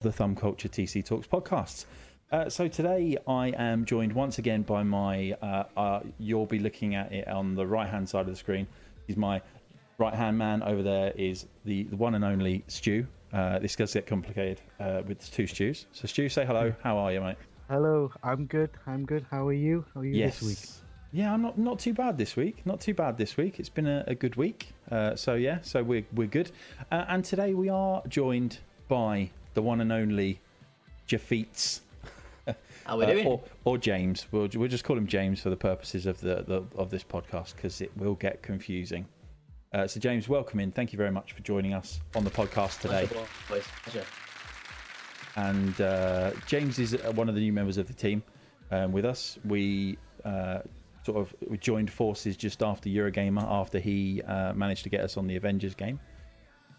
the Thumb Culture TC Talks podcasts. Uh, so today I am joined once again by my. Uh, uh, you'll be looking at it on the right hand side of the screen. He's my right hand man. Over there is the, the one and only Stu. Uh, this does get complicated uh, with two Stews. So Stu, say hello. How are you, mate? Hello, I'm good. I'm good. How are you? How are you yes. this week? Yeah, I'm not not too bad this week. Not too bad this week. It's been a, a good week. Uh, so yeah, so we're we're good. Uh, and today we are joined by the one and only Jafeets. How we doing? or, or James. We'll, we'll just call him James for the purposes of the, the of this podcast because it will get confusing. Uh, so James, welcome in. Thank you very much for joining us on the podcast today. Pleasure, pleasure. And uh, James is uh, one of the new members of the team um, with us. We uh, sort of joined forces just after Eurogamer after he uh, managed to get us on the Avengers game,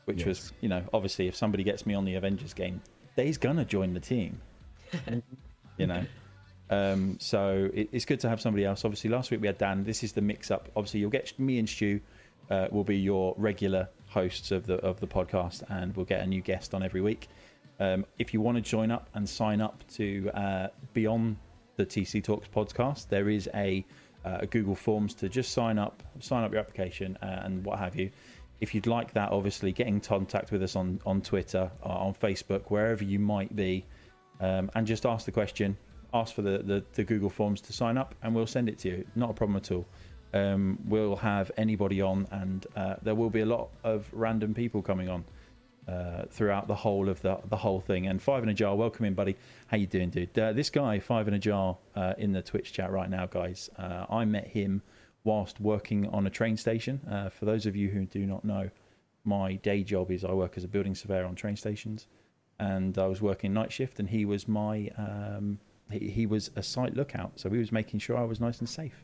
which was you know obviously if somebody gets me on the Avengers game, they's gonna join the team. you know. Um, so it, it's good to have somebody else. Obviously, last week we had Dan. This is the mix-up. Obviously, you'll get me and Stu uh, will be your regular hosts of the of the podcast, and we'll get a new guest on every week. Um, if you want to join up and sign up to uh, be on the TC Talks podcast, there is a, uh, a Google Forms to just sign up, sign up your application, uh, and what have you. If you'd like that, obviously, get in contact with us on on Twitter, uh, on Facebook, wherever you might be um, and just ask the question, ask for the, the, the Google Forms to sign up, and we'll send it to you. Not a problem at all. Um, we'll have anybody on, and uh, there will be a lot of random people coming on uh, throughout the whole of the the whole thing. And Five in a Jar, welcome in, buddy. How you doing, dude? Uh, this guy, Five in a Jar, uh, in the Twitch chat right now, guys. Uh, I met him whilst working on a train station. Uh, for those of you who do not know, my day job is I work as a building surveyor on train stations and I was working night shift, and he was my um, he, he was a site lookout, so he was making sure I was nice and safe.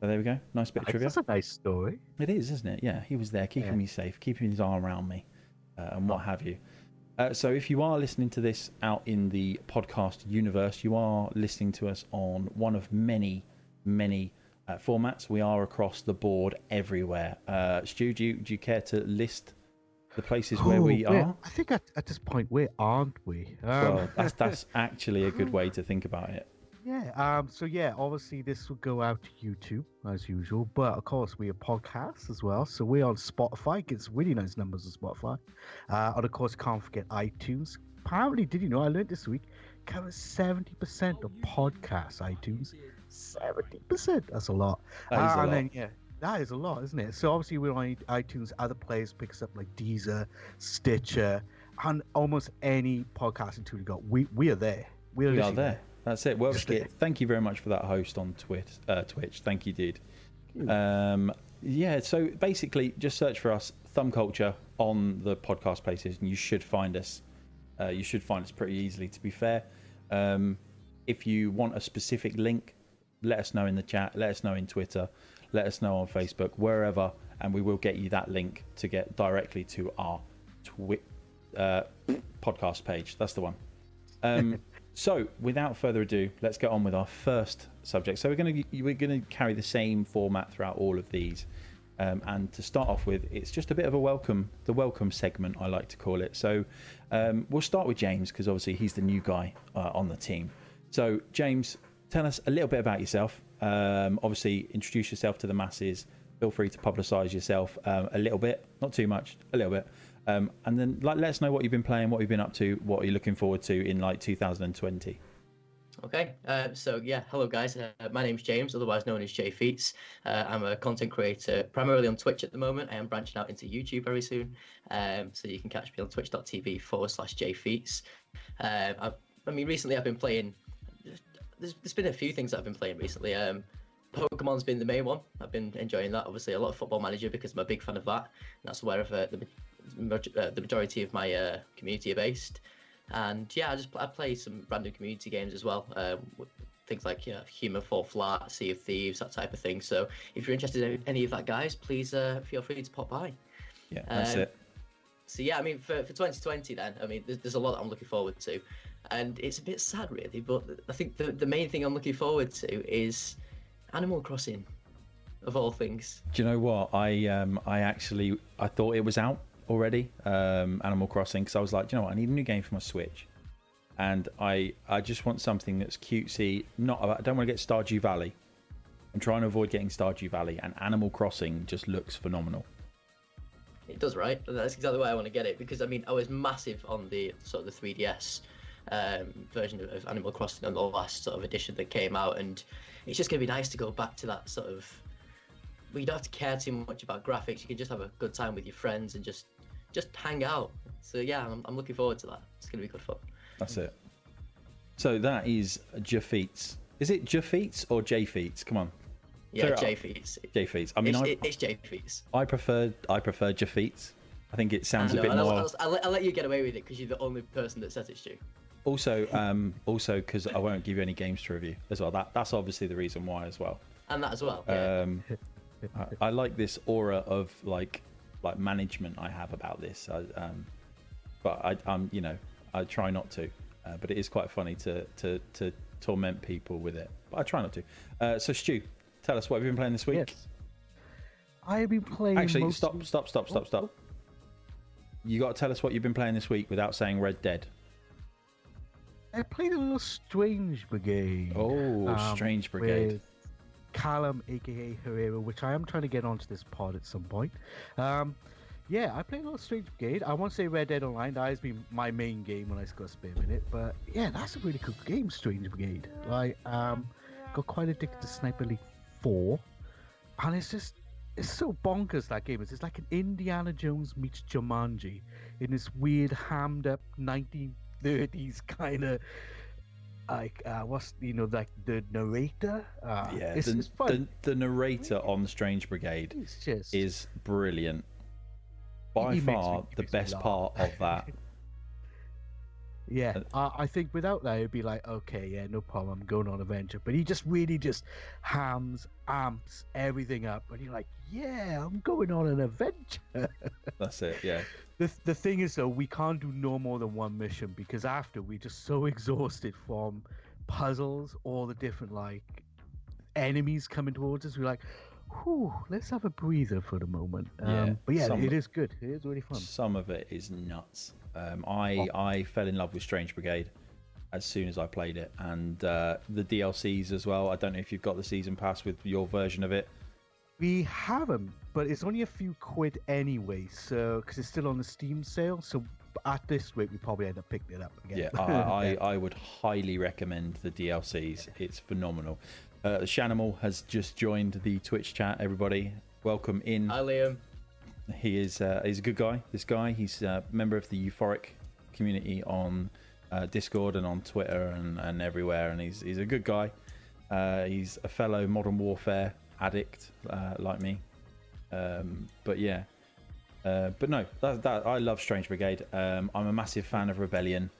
So there we go, nice bit of trivia. That's a nice story. It is, isn't it? Yeah, he was there, keeping Yeah. me safe, keeping his arm around me, uh, and what have you. Uh, so if you are listening to this out in the podcast universe, you are listening to us on one of many, many uh, formats. We are across the board everywhere. Uh, Stu, do you, do you care to list the places where Oh, we are? I think at, at this point, where aren't we? Um, Well, that's that's actually a good way to think about it. yeah. Um. So yeah, obviously this will go out to YouTube as usual, but of course we are podcasts as well. So we're on Spotify. Gets really nice numbers on Spotify. Uh, and of course, can't forget iTunes. Apparently, did you know? I learned this week. Covers seventy percent of podcasts. iTunes. Seventy percent. That's a lot. That is Uh, a and lot. then yeah, that is a lot, isn't it? So obviously we're on iTunes. Other players picks up like Deezer, Stitcher, and almost any podcasting tool you got. We we are there. We are, We are there. That's it. Well, Skit, thank you very much for that host on Twitch. Uh, Twitch. Thank you, dude. Um, yeah. So basically, just search for us, Thumb Culture, on the podcast places, and you should find us. Uh, you should find us pretty easily. To be fair, um, if you want a specific link, let us know in the chat. Let us know in Twitter. Let us know on Facebook, wherever, and we will get you that link to get directly to our twi- uh, podcast page. That's the one. Um, so, without further ado, let's get on with our first subject. So, we're going to we're going to carry the same format throughout all of these. Um, and to start off with, it's just a bit of a welcome, the welcome segment, I like to call it. So, um, we'll start with James because obviously he's the new guy uh, on the team. So, James, tell us a little bit about yourself. Um, obviously, introduce yourself to the masses. Feel free to publicise yourself um, a little bit, not too much, a little bit, um, and then like let us know what you've been playing, what you've been up to, what are you're looking forward to in like 2020. Okay, uh, so yeah, hello guys. Uh, my name's James, otherwise known as Jay Feats. Uh, I'm a content creator primarily on Twitch at the moment. I am branching out into YouTube very soon, um, so you can catch me on twitch.tv forward slash Jay Feats. I, I mean, recently I've been playing. There's, there's been a few things that I've been playing recently. Um, Pokemon's been the main one. I've been enjoying that. Obviously, a lot of Football Manager because I'm a big fan of that. And that's where uh, the uh, the majority of my uh, community are based. And yeah, I just I play some random community games as well. Um, things like yeah, Human Fall Flat, Sea of Thieves, that type of thing. So if you're interested in any of that, guys, please uh, feel free to pop by. Yeah, that's Um, it. So yeah, I mean for, for 2020 then, I mean there's, there's a lot that I'm looking forward to, and it's a bit sad really, but I think the the main thing I'm looking forward to is Animal Crossing, of all things. Do you know what? I um I actually I thought it was out already, um, Animal Crossing, because I was like, you know what, I need a new game for my Switch, and I I just want something that's cutesy. Not I don't want to get Stardew Valley. I'm trying to avoid getting Stardew Valley, and Animal Crossing just looks phenomenal. It does, right? That's exactly why I want to get it because I mean I was massive on the sort of the 3DS um, version of, of Animal Crossing on the last sort of edition that came out, and it's just gonna be nice to go back to that sort of. Well, you don't have to care too much about graphics. You can just have a good time with your friends and just just hang out. So yeah, I'm, I'm looking forward to that. It's gonna be good fun. That's it. So that is Jafeets. Is it Jafeets or Jafeets? Come on, Yeah, Clear it J up. Feeds. Jafeets. I mean, It's, I, it's J Feeds. I prefer I prefer Jafeets. I think it sounds a bit I'll, more. I'll, I'll, let- I'll let you get away with it because you're the only person that says it's Stu. Also, um, also because I won't give you any games to review as well. That that's obviously the reason why as well. And that as well. Yeah. Um, I, I like this aura of like like management I have about this. I, um, but I, I'm you know I try not to. Uh, but it is quite funny to to to torment people with it. But I try not to. Uh, so Stu, tell us what you've you been playing this week? Yes. I've been playing. Actually, mostly- stop, stop, stop, stop, Oh, stop. oh. You got to tell us what you've been playing this week without saying Red Dead. I played a little Strange Brigade. Oh, um, Strange Brigade. with Callum, aka Herrera, which I am trying to get onto this pod at some point. Um, yeah, I played a little Strange Brigade. I won't say Red Dead Online. That has been my main game when I got a spare minute. But yeah, that's a really cool game, Strange Brigade. Like, um, got quite addicted to Sniper Elite 4. And it's just, it's so bonkers, that game. It's, it's like an Indiana Jones meets Jumanji in this weird, hammed up 1930s kind of like uh what's you know like the narrator uh yeah, it's, the, it's the, the narrator on Strange Brigade just is brilliant. By He makes me- far, the best part of that. yeah uh, uh, i think without that it'd be like okay yeah no problem i'm going on adventure but he just really just hams amps everything up and you're like yeah i'm going on an adventure That's it. Yeah, the, the thing is though we can't do no more than one mission because after we're just so exhausted from puzzles all the different like enemies coming towards us we're like whew let's have a breather for the moment Yeah, um, but yeah some- it is good it is really fun some of it is nuts. Um, I I fell in love with Strange Brigade as soon as I played it, and uh, the DLCs as well. I don't know if you've got the season pass with your version of it. We haven't but it's only a few quid anyway so because it's still on the steam sale so at this rate we probably end up picking it up again Yeah, I, I, I would highly recommend the DLCs. It's phenomenal. Uh, Shanimal has just joined the Twitch chat. Everybody, welcome in. Hi, Liam. He is uh, he's a good guy. This guy, he's a member of the Euphoric community on uh, Discord and on Twitter and, and everywhere, and he's he's a good guy. Uh, he's a fellow Modern Warfare addict uh, like me. Um, but yeah, uh, but no, that, that I love Strange Brigade. Um, I'm a massive fan of Rebellion,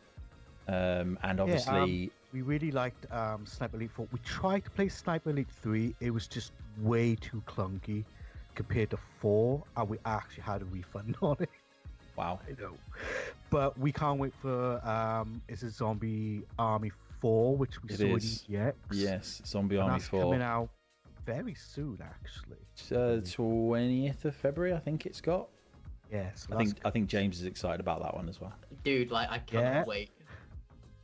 um, and obviously, we really liked um, Sniper Elite 4. We tried to play Sniper Elite 3. It was just way too clunky compared to 4, and we actually had a refund on it. wow, I know. But we can't wait for um, it's a Zombie Army 4, which we It saw is. in EX. yes, Zombie and Army Four, coming out very soon, actually. Uh, twentieth of February, I think it's got. Yes, I think I think James is excited about that one as well. Dude, like, I cannot Yeah. wait.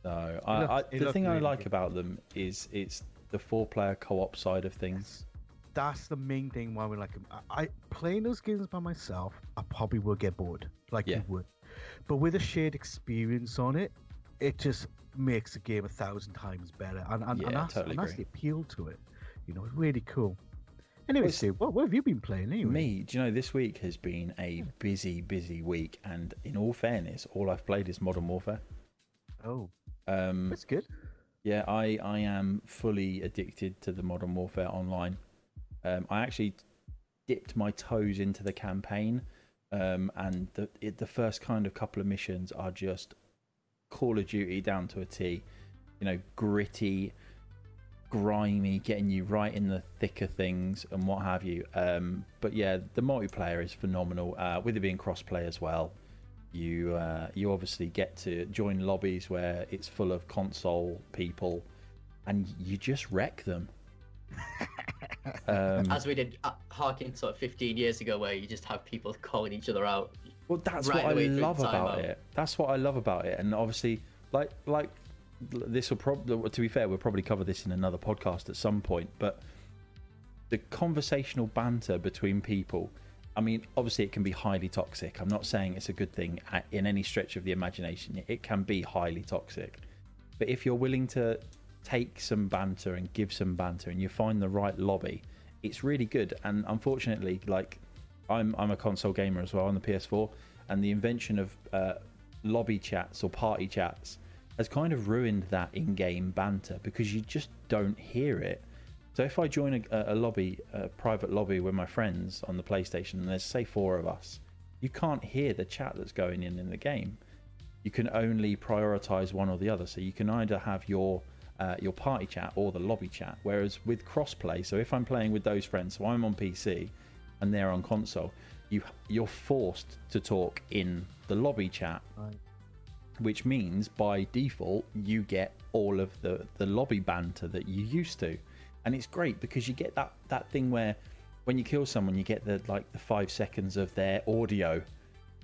No, I, looked- I, the looked thing I like good. about them is it's the four-player co-op side of things. that's the main thing why we like them. I, I playing those games by myself, I probably will get bored, like Yeah. you would. But with a shared experience on it, it just makes the game a thousand times better, and and, Yeah, and, that's, totally and that's agree. the appeal to it. You know, it's really cool. Anyway, it's- what, what have you been playing anyway? Me, do you know this week has been a busy, busy week, and in all fairness, all I've played is Modern Warfare. Oh, Um, that's good. yeah, I I am fully addicted to the Modern Warfare online. Um, I actually dipped my toes into the campaign, um, and the it, the first kind of couple of missions are just Call of Duty down to a T. You know, gritty, grimy, getting you right in the thick of things and what have you. Um, but yeah, the multiplayer is phenomenal. Uh, with it being crossplay as well, you uh, you obviously get to join lobbies where it's full of console people, and you just wreck them. um, As we did uh, harking sort of 15 years ago, where you just have people calling each other out. Well, that's right what I love about timeout. it. That's what I love about it. And obviously, like like this will probably, to be fair, we'll probably cover this in another podcast at some point. But the conversational banter between people. I mean, obviously, it can be highly toxic. I'm not saying it's a good thing in any stretch of the imagination. It can be highly toxic. But if you're willing to take some banter and give some banter and you find the right lobby, it's really good. And unfortunately, like I'm I'm a console gamer as well on the PS4, and the invention of uh, lobby chats or party chats has kind of ruined that in-game banter because you just don't hear it. So if I join a, a lobby, a private lobby with my friends on the PlayStation, and there's say four of us, you can't hear the chat that's going in in the game. You can only prioritize one or the other. So you can either have your uh, your party chat or the lobby chat. Whereas with crossplay, so if I'm playing with those friends, so I'm on PC and they're on console, you you're forced to talk in the lobby chat Right. Which means by default you get all of the the lobby banter that you used to. And it's great because you get that that thing where when you kill someone you get the like the five seconds of their audio.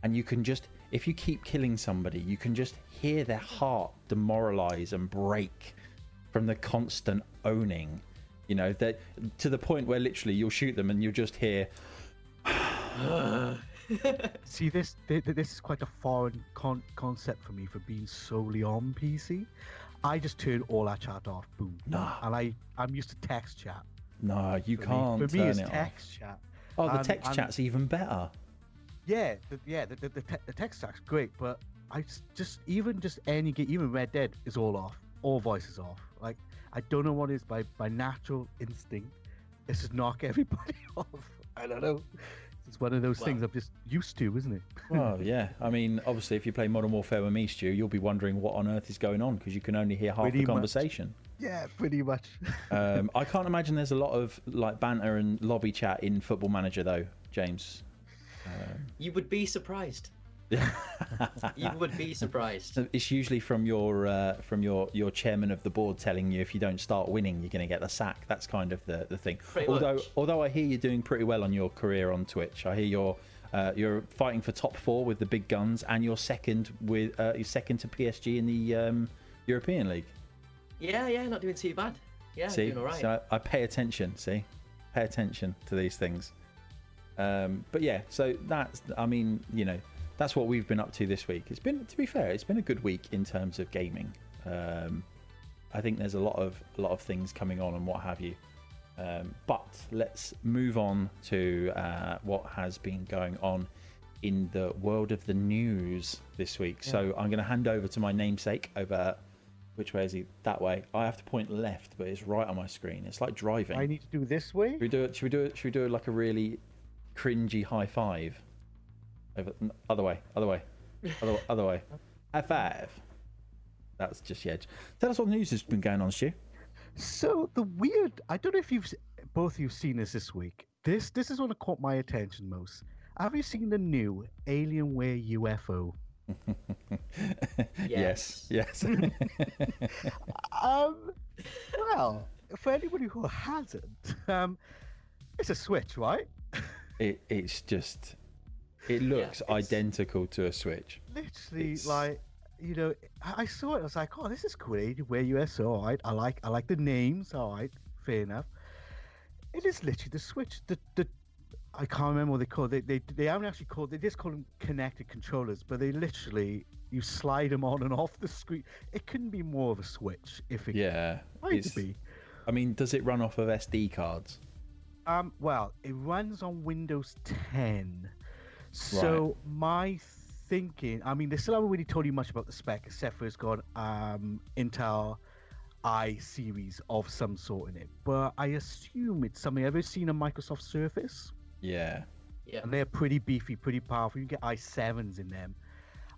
And you can just if you keep killing somebody you can just hear their heart demoralize and break from the constant owning you know that to the point where literally you'll shoot them and you'll just hear See, this thi- thi- this is quite a foreign con- concept for me for being solely on PC. I just turn all that chat off, boom. Nah. And I I'm used to text chat. no you For can't me, for me it's it off text chat. oh the And- text and- chat's even better Yeah, the, yeah, the, the, the, te- the text chat's great, but I just even just any game, even Red Dead is all off, all voices off. Like I don't know what it is by by natural instinct. It's just knock everybody off. I don't know. It's one of those things I'm just used to, isn't it? Well, yeah. I mean, obviously, if you play Modern Warfare with me, Stu, you'll be wondering what on earth is going on because you can only hear half Pretty the much. conversation. Yeah, pretty much. Um, I can't imagine there's a lot of like banter and lobby chat in Football Manager, though, James. You would be surprised. You would be surprised. It's usually from your uh, from your your chairman of the board telling you if you don't start winning, you're going to get the sack. That's kind of the, the thing. Pretty although much. although I hear you're doing pretty well on your career on Twitch. I hear you're uh, you're fighting for top four with the big guns, and you're second with uh, you're second to PSG in the um, European League. Yeah, yeah, not doing too bad. Yeah, see, doing all right. so I, I pay attention. See, pay attention to these things. Um, but yeah, so that's I mean, you know, that's what we've been up to this week. It's been, to be fair, it's been a good week in terms of gaming. Um, I think there's a lot of a lot of things coming on and what have you. Um, but let's move on to uh, what has been going on in the world of the news this week. So I'm going to hand over to my namesake over. Which way is he? That way. I have to point left, but it's right on my screen. It's like driving. I need to do this way. Should we do it? Should we do it? Should we do it like a really cringy high five? Over, other way, other way, other, other way. High five. That's just the edge. Tell us what news has been going on, Stu. So the weird, I don't know if you've both of you've seen this this week. This this is one that caught my attention most. Have you seen the new Alienware UFO? yes, yes. Um, well, for anybody who hasn't, um, it's a Switch, right? it, it's just. It looks it's- identical to a Switch. Literally, It's- like you know, I saw it. I was like, oh, this is cool. Alienware UFO. All right, I like I like the names. All right, fair enough. It is literally the Switch. The the I can't remember what they call. They they they haven't actually called. They just call them connected controllers, but they literally you slide them on and off the screen. It couldn't be more of a Switch if it Yeah. might it's- be. I mean, does it run off of SD cards? Um, well, it runs on Windows 10. So my thinking, I mean, they still haven't really told you much about the spec, except for it's got um, Intel i series of some sort in it. But I assume it's something. Ever seen a Microsoft Surface? Yeah. Yeah. And they're pretty beefy, pretty powerful. You can get i7s in them.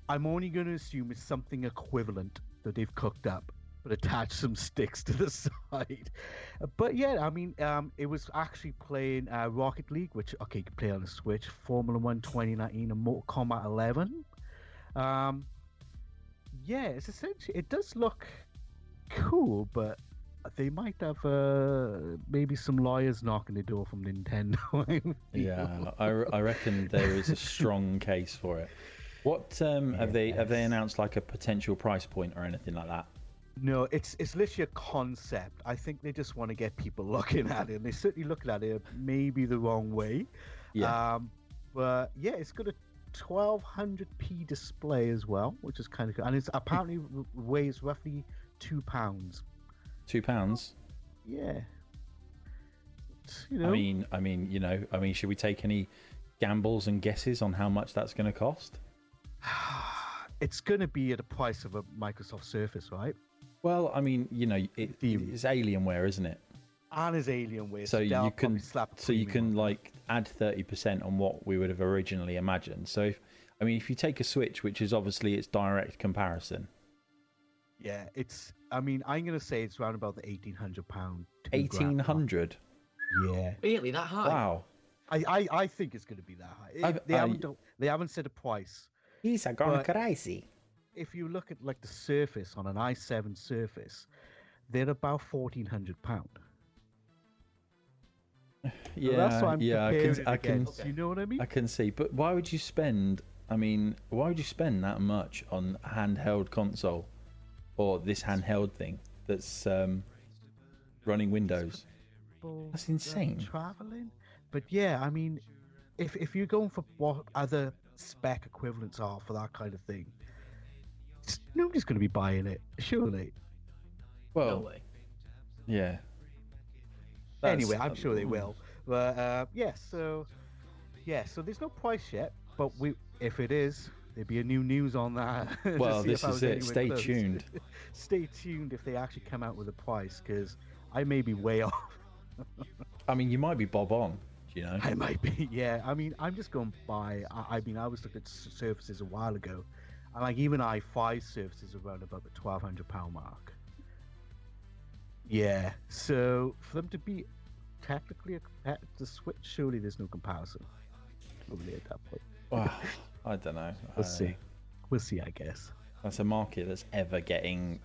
I'm only going to assume it's something equivalent that they've cooked up, but attach some sticks to the side. But yeah, I mean, um, it was actually playing uh, Rocket League, which okay, you can play on the Switch, Formula One 2019, and Mortal Kombat 11. Um, yeah, it's essentially it does look cool, but they might have uh, maybe some lawyers knocking the door from Nintendo. Yeah, I, I reckon there is a strong case for it. What um, have they have they announced like a potential price point or anything like that? No, it's it's literally a concept. I think they just want to get people looking at it, and they're certainly looking at it maybe the wrong way. Yeah. Um, but yeah, it's got a 1200p display as well, which is kind of cool, and it's apparently weighs roughly two pounds. Two pounds. Yeah. You know, I mean, I mean, you know, I mean, should we take any gambles and guesses on how much that's going to cost? it's going to be at the price of a Microsoft Surface, right? Well, I mean, you know, it, it's Alienware, isn't it? And his Alienware. So they'll you can, slap so you can like add thirty percent on what we would have originally imagined. So, if, I mean, if you take a Switch, which is obviously its direct comparison, Yeah, it's. I mean, I'm gonna say it's around about the eighteen hundred pound. eighteen hundred. Yeah, Really, that high? Wow, I, I, I think it's gonna be that high. It- I've- they I- haven't. don't- They haven't said a price. he's a gone crazy. If you look at like the Surface on an i7 Surface, they're about fourteen hundred pound. Yeah, that's what I'm yeah, I can, I can, against, You know what I mean? I can see. But why would you spend? I mean, why would you spend that much on a handheld console or this handheld thing that's um, running Windows? That's uh, insane. Traveling, but yeah, I mean, if if you're going for what other spec equivalents are for that kind of thing, nobody's going to be buying it, surely. Well, No way. yeah. That's- anyway, I'm sure they will. But uh, yeah, so yeah, so there's no price yet, but we if it is, there'd be a new news on that. Well, this is it. Stay close. tuned. Stay tuned if they actually come out with a price, because I may be way off. I mean, you might be bob on. You know. I might be. Yeah, I mean, I'm just going by. I, I mean, I was looking at surfaces a while ago, and like even i5 surfaces around about the 1200 pound mark. Yeah, so for them to be technically a competitor to Switch, surely there's no comparison. Probably at that point. Well, I don't know. We'll Uh, see. We'll see, I guess. That's a market that's ever getting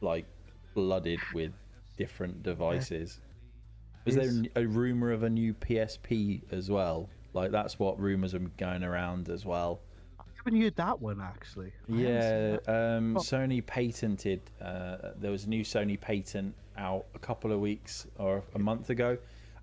like flooded with different devices. Was there a rumor of a new PSP as well? Like that's what rumors are going around as well. I haven't heard that one actually. I Yeah, um, Oh. Sony patented. Uh, there was a new Sony patent out a couple of weeks or a month ago.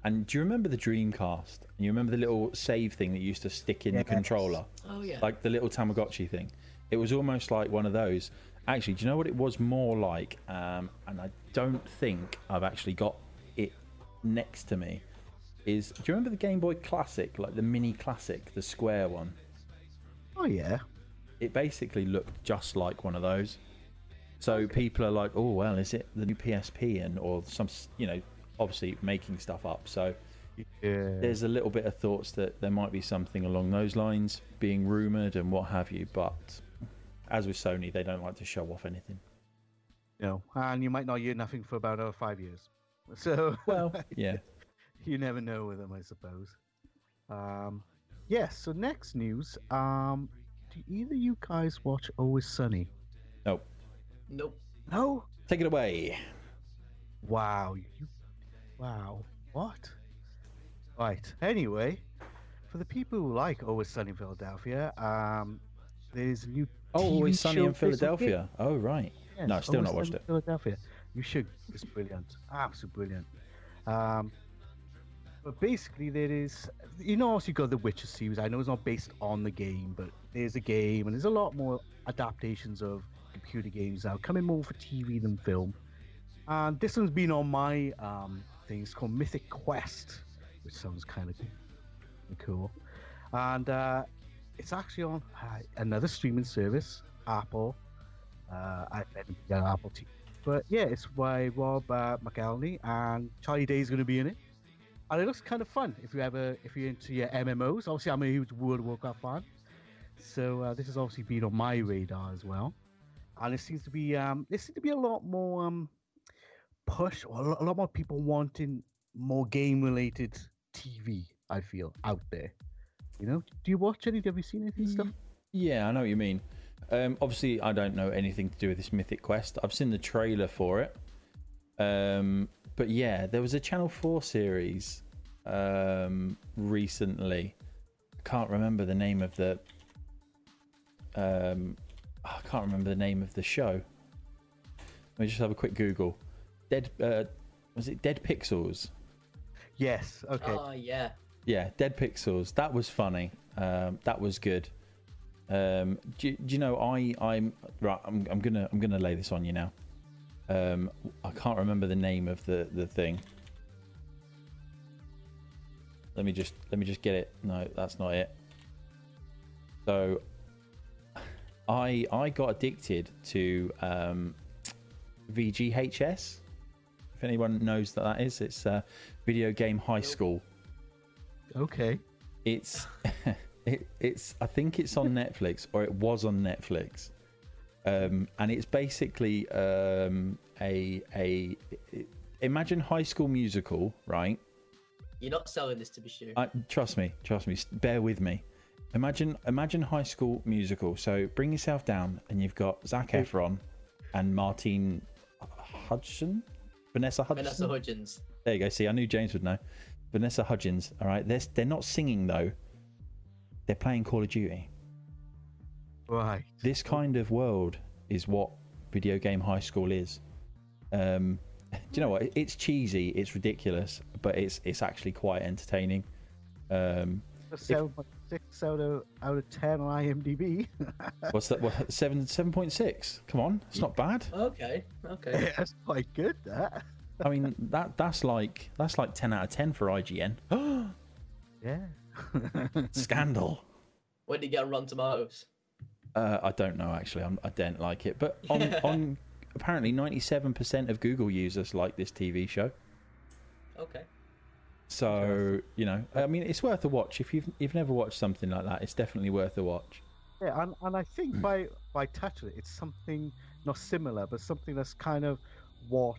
And do you remember the Dreamcast? And you remember the little save thing that used to stick in the controller? Oh yeah. like the little Tamagotchi thing. It was almost like one of those. Actually, do you know what it was more like? Um, and I don't think I've actually got it next to me. Is do you remember the Game Boy Classic, like the mini classic, the square one? Oh yeah. It basically looked just like one of those. So people are like, "Oh well, is it the new PSP?" and or some, you know, obviously making stuff up. So Yeah. there's a little bit of thoughts that there might be something along those lines being rumored and what have you but as with sony they don't like to show off anything No, and you might not hear nothing for about uh, five years. So well yeah you never know with them, I suppose. Um, yes. so next news. Um, do either you guys watch Always Sunny? no Nope. No. take it away Wow. You. Wow. What? Right. Anyway, for the people who like Always Sunny in Philadelphia, um, there's a new. oh TV always sunny in philadelphia oh right Yes, no still Always not watched Sunny it Philadelphia. You should. It's brilliant. Absolutely brilliant. Um, but basically, there is. You know, also you got the Witcher series. I know it's not based on the game, but there's a game, and there's a lot more adaptations of computer games now coming more for TV than film. And this one's been on my um, thing. It's called Mythic Quest, which sounds kind of cool. And uh, it's actually on uh, another streaming service, Apple. Uh, I Apple TV. But yeah, it's by Rob uh, McElhenney and Charlie Day is going to be in it. And it looks kind of fun if you ever if you're into your MMOs. Obviously, I'm a huge World of Warcraft fan, so uh, this has obviously been on my radar as well. And it seems to be um, there seems to be a lot more um, push or a lot, more people wanting more game related TV. I feel out there. You know, do you watch any? Have you seen anything stuff? yeah i know what you mean um obviously i don't know anything to do with this mythic quest i've seen the trailer for it Um, but yeah, there was a Channel Four series um, recently. I can't remember the name of the. Um, I can't remember the name of the show. Let me just have a quick Google. Dead. Uh, was it Dead Pixels? Yes. Okay. Oh yeah. Yeah, Dead Pixels. That was funny. Um, that was good. Um, do, do you know I I'm right? I'm, I'm gonna I'm gonna lay this on you now. Um, I can't remember the name of the the thing. Let me just let me just get it. No, that's not it. So, I I got addicted to um, VGHS. If anyone knows that that is, it's uh, video game high school. Okay. It's it, it's I think it's on Netflix or it was on Netflix. Um, and it's basically um, a a imagine High School Musical, right? You're not selling this to be sure. I, trust me, trust me. Bear with me. Imagine imagine High School Musical. So bring yourself down, and you've got Zac Efron and Martine Hudson, Vanessa Hudson. Vanessa Hudgens. There you go. See, I knew James would know. Vanessa Hudgens. All right, they're they're not singing though. They're playing Call of Duty. Right. This kind of world is what video game high school is. Um, do you know what? It's cheesy, it's ridiculous, but it's it's actually quite entertaining. Um, Seven point six out of out of ten on IMDb. what's that? What, seven seven point six? Come on, it's not bad. Okay. Okay. That's quite good. That. I mean that that's like that's like ten out of ten for IGN. Yeah. Scandal. when did you get on Rotten Tomatoes? Uh, I don't know actually. I'm, I don't like it, but on on apparently ninety seven percent of Google users like this TV show. Okay. So you know, I mean, it's worth a watch if you've you've never watched something like that. It's definitely worth a watch. Yeah, and, and I think by by touching it, it's something not similar, but something that's kind of what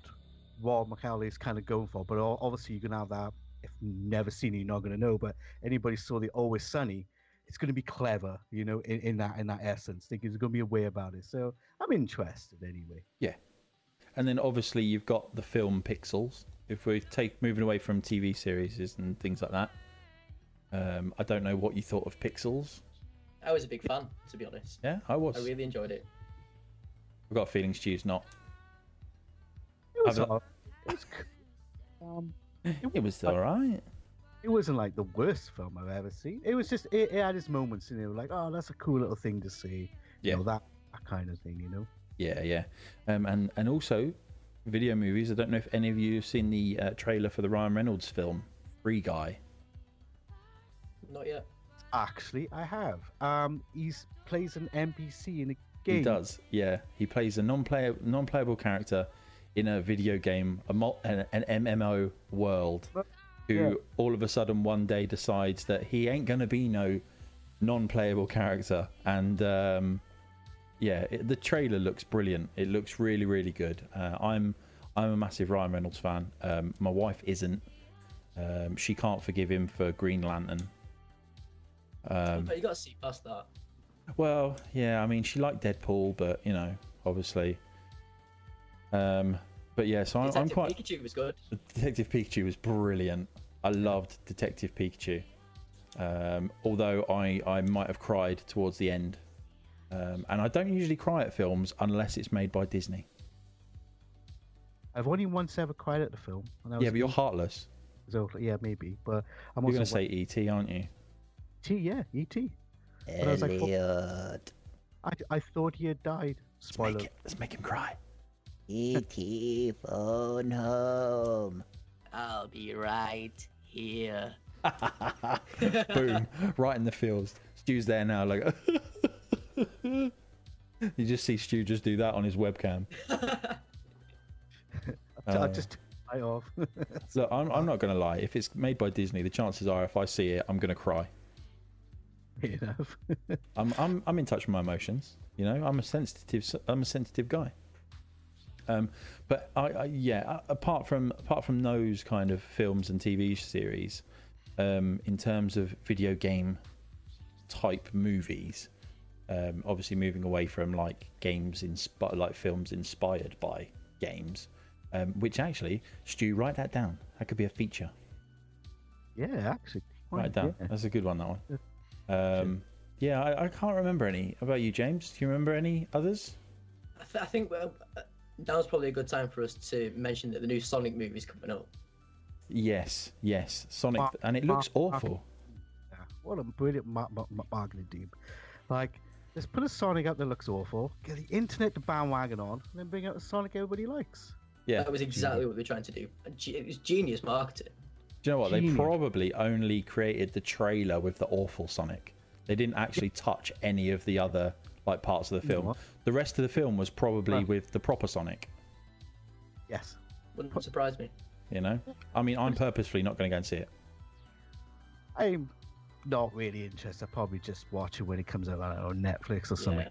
Rob McElhenney is kind of going for. But obviously, you're gonna have that. If you've never seen it, you're not gonna know. But anybody saw the Always Sunny, it's gonna be clever, you know, in, in that in that essence. think there's gonna be a way about it. So I'm interested anyway. Yeah, and then obviously you've got the film Pixels. If we take moving away from TV series and things like that, um, I don't know what you thought of Pixels. I was a big fan, to be honest. Yeah, I was. I really enjoyed it. I've got a feeling Stu's not. It was, Have all- it was c- um, It was all right. It wasn't like the worst film I've ever seen. It was just it, it had its moments, and it was like, oh, that's a cool little thing to see. Yeah. You know, that that kind of thing, you know. Yeah, yeah, um, and and also video movies. I don't know if any of you have seen the uh, trailer for the Ryan Reynolds film Free Guy. Not yet. Actually, I have. Um, he's plays an NPC in a game. He does, yeah. He plays a non-player, non-playable character in a video game, a mul- an, an MMO world, who Yeah. all of a sudden one day decides that he ain't gonna be no non-playable character, and um, yeah, it, the trailer looks brilliant. It looks really, really good. Uh, I'm I'm a massive Ryan Reynolds fan. Um, my wife isn't. Um, she can't forgive him for Green Lantern. Um, but you got to see past that. well, yeah, I mean, she liked Deadpool, but you know, obviously. Um, but yeah, so I'm, I'm Detective quite. Pikachu was good. Detective Pikachu was brilliant. I loved Detective Pikachu. Um, although I, I might have cried towards the end. Um, and I don't usually cry at films unless it's made by Disney. I've only once ever cried at the film. And that Yeah, was but you're E- heartless. so, yeah, maybe. But I'm You're going to say E.T., aren't you? E.T. Yeah, E.T. But I was like, well- I, I thought he had died. Let's make, Spoiler. it, let's make him cry. E.T. phone home. I'll be right here. Boom, right in the fields. Stu's there now, like. you just see Stu just do that on his webcam. I Uh, just I off. Look, I'm, I'm not going to lie. If it's made by Disney, the chances are if I see it, I'm going to cry. Fair enough. I'm, I'm, I'm in touch with my emotions. You know, I'm a sensitive, I'm a sensitive guy. Um, but I, I, yeah, apart from apart from those kind of films and TV series, um, in terms of video game type movies, um, obviously moving away from like games inspi- like films inspired by games. Um, which actually, Stu, write that down. That could be a feature. Yeah, actually. Write down. Yeah. That's a good one. That one. Um, yeah, I, I can't remember any. How about you, James? Do you remember any others? I, th- I think well, uh, now's probably a good time for us to mention that the new Sonic movie is coming up. Yes, yes, Sonic, Mark- and it looks Mark- awful. Yeah. What a brilliant ma- ma- ma- marketing team. Like, let's put a Sonic out that looks awful, get the internet to bandwagon on, and then bring out a Sonic everybody likes. Yeah. That was exactly what we were trying to do. It was genius marketing. Do you know what? They probably only created the trailer with the awful Sonic. They didn't actually touch any of the other like parts of the film. what? The rest of the film was probably Huh. with the proper Sonic. Yes. Wouldn't surprise me. You know, I mean, I'm purposefully not going to go and see it. I'm not really interested. I'll probably just watch it when it comes out I on Netflix or something.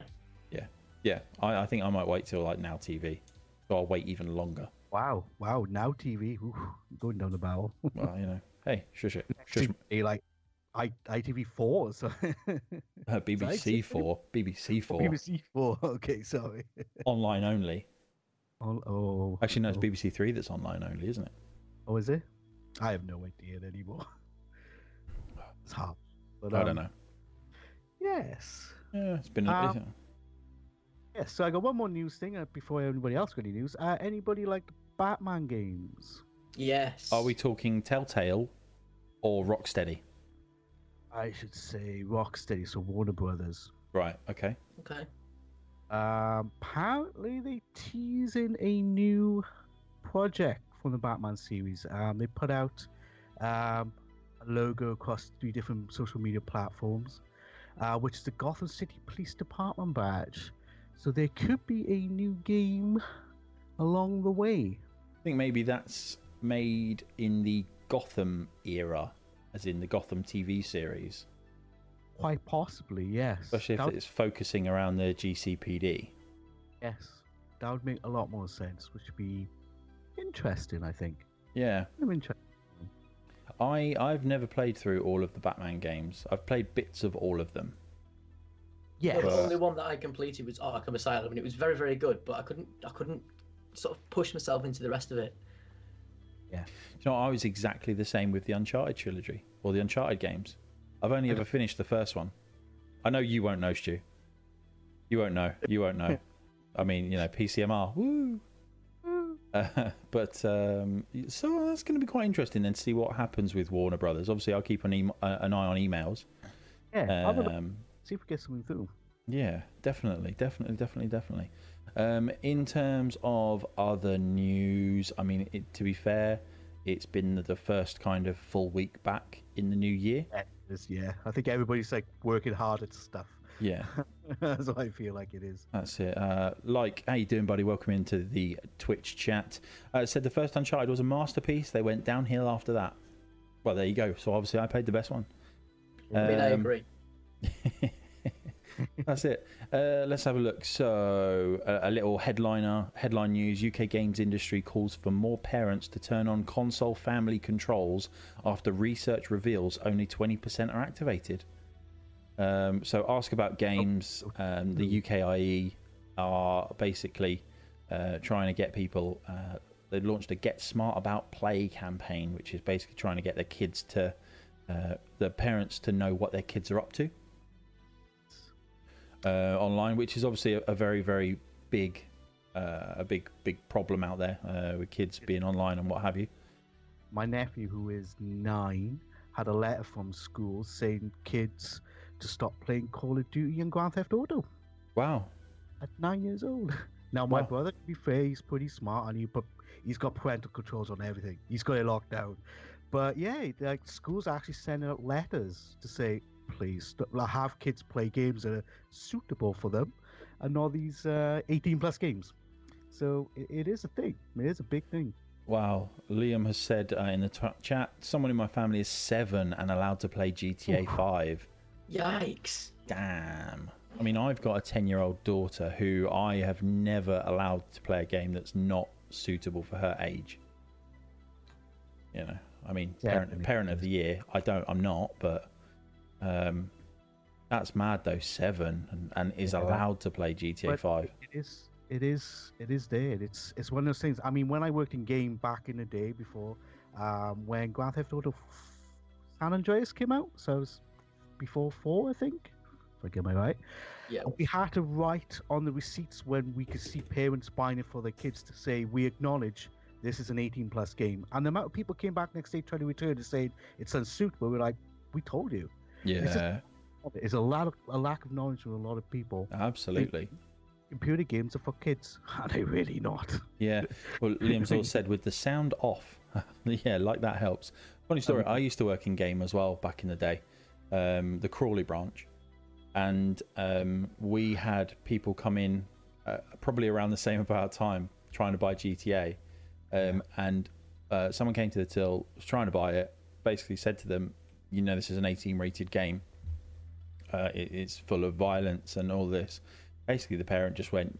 Yeah. Yeah, yeah. I, I think I might wait till like now TV, so I'll wait even longer. Wow, wow, now TV, ooh, going down the barrel. Well, you know, hey, shush it, shush. TV, like I, ITV four, so Uh, BBC Four, BBC Four, BBC four. Okay, sorry. online only. Oh, oh, Actually, no, it's oh. BBC Three that's online only, isn't it? Oh, is it? I have no idea anymore. It's hard. But, I um, don't know. Yes. Yeah, it's been. A, Um, Yes. So I got one more news thing uh, before anybody else got any news. Uh, anybody like Batman games? Yes. Are we talking Telltale or Rocksteady? I should say Rocksteady, so Warner Brothers. Right. Okay. Okay. Um, apparently they teasing a new project from the Batman series. Um, they put out um, a logo across three different social media platforms, uh, which is the Gotham City Police Department badge. So there could be a new game along the way. I think maybe that's made in the Gotham era, as in the Gotham TV series, Quite possibly, yes. especially if That it's focusing around the GCPD. yes, that would make a lot more sense, which would be interesting. I think. Yeah. I'm interested. I I've never played through all of the Batman games. I've played bits of all of them. Yes. Well, the only one that I completed was Arkham Asylum, and it was very, very good. But I couldn't, I couldn't sort of push myself into the rest of it. Do you know, I was exactly the same with the Uncharted trilogy or the Uncharted games. I've only ever finished the first one. I know you won't know, Stu. You won't know. You won't know. I mean, you know, PCMR. Woo. Uh, but um, so that's going to be quite interesting then to see what happens with Warner Brothers. Obviously, I'll keep an, e- uh, an eye on emails. Yeah. I'll have a look, Um, see if we get something through. yeah, definitely, definitely, definitely, definitely. Um, in terms of other news, I mean, it, to be fair, it's been the first kind of full week back in the new year. Yeah, it is, yeah. I think everybody's like working hard at stuff. Yeah, That's what I feel like it is. that's it. Uh, like, how you doing, buddy? Welcome into the Twitch chat. Uh, said the first Uncharted was a masterpiece. They went downhill after that. Well, there you go. So obviously, I played the best one. I mean, I Um, agree. That's it. Uh, let's have a look. So, a, a little headliner, headline news: UK games industry calls for more parents to turn on console family controls after research reveals only 20% are activated. Um, so, ask about games. Um, the UKIE are basically uh, trying to get people. Uh, they've launched a "Get Smart About Play" campaign, which is basically trying to get their kids to, uh, the parents to know what their kids are up to uh, online, which is obviously a, a very, very big, uh, a big, big problem out there uh, with kids being online and what have you. My nephew, who is nine, had a letter from school saying kids to stop playing Call of Duty and Grand Theft Auto Wow. at nine years old. Now, my Wow. brother, to be fair, he's pretty smart and he put, he's got parental controls on everything. He's got it locked down. But yeah, like schools are actually sending out letters to say, please like, have kids play games that are suitable for them and all these uh, 18 plus games. So it, it is a thing. It is a big thing. Wow. Liam has said uh, in the t- chat, someone in my family is seven and allowed to play GTA 5. Yikes! Damn. I mean, I've got a 10 year old daughter who I have never allowed to play a game that's not suitable for her age. You know, I mean, parent, Definitely. parent of the year, I don't, I'm not, but um, that's mad though. Seven and, and is Yeah. allowed to play GTA But 5. It is it is it is there. It's it's one of those things. I mean, when I worked in game back in the day before, um, when Grand Theft Auto San Andreas came out, so it was before four, I think. If I get my right. Yeah. We had to write on the receipts when we could see parents buying it for their kids to say we acknowledge this is an 18 plus game. And the amount of people came back next day trying to return to say it's unsuitable. We're like, we told you. Yeah, just- It's a lot of a lack of knowledge from a lot of people. absolutely. Computer games are for kids, Are they really not. Yeah. Well, Liam's all said with the sound off. yeah, like that helps. Funny story. I used to work in game as well back in the day, um, the Crawley branch, and um, we had people come in uh, probably around the same about time trying to buy GTA, um, and uh, someone came to the till, was trying to buy it, basically said to them, "You know, this is an 18 rated game. Uh, it, it's full of violence and all this." Basically, the parent just went,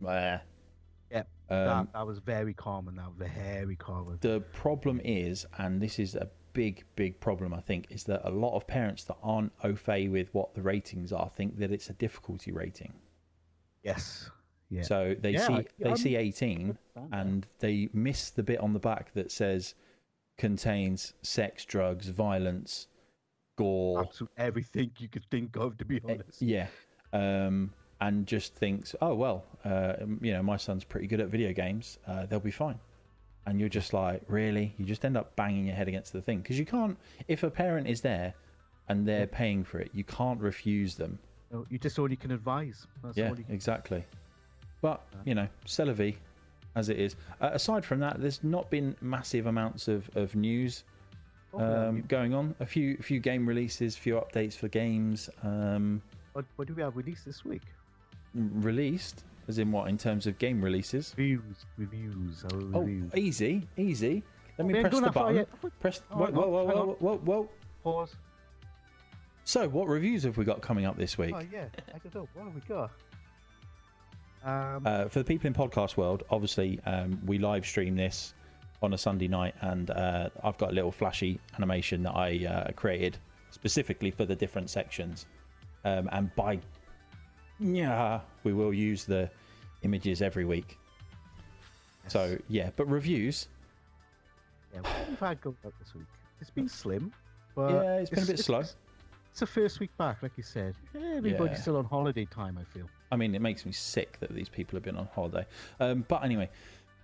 "Meh." Yep. Um, that, that was very common. Now, very common. the problem is, and this is a big, big problem, I think, is that a lot of parents that aren't au fait with what the ratings are think that it's a difficulty rating. Yes. Yeah. So they Yeah, see I- they I'm- see 18 and they miss the bit on the back that says contains sex, drugs, violence, gore. Absolute everything you could think of, to be Eh, honest. Yeah. Um, and just thinks, oh, well, uh, you know, my son's pretty good at video games. Uh, they'll be fine. And you're just like, really? You just end up banging your head against the thing. Because you can't, if a parent is there and they're paying for it, you can't refuse them. You just only can advise. That's yeah, all you can. exactly. But, you know, c'est la vie, as it is. Uh, aside from that, there's not been massive amounts of, of news Oh, yeah, um, you- going on. A few few game releases, few updates for games. Um, what, what do we have released this week? released, as in what, in terms of game releases? Reviews, reviews, our Oh, reviews. easy, easy. Let me We press the button. Press. Oh, whoa, whoa, whoa, whoa, whoa, whoa. Pause. So, what reviews have we got coming up this week? Oh yeah, I don't know. What have we got? Um, Uh, for the people in podcast world, obviously, um, we live stream this on a Sunday night, and uh, I've got a little flashy animation that I uh, created specifically for the different sections. Um, and by yeah, we will use the images every week. So yeah, but reviews. yeah, what have we had going up this week? It's been slim, but Yeah, it's been a bit slow. It's, it's the first week back, like you said. Everybody's Yeah. still on holiday time. I feel. I mean, it makes me sick that these people have been on holiday. Um, but anyway,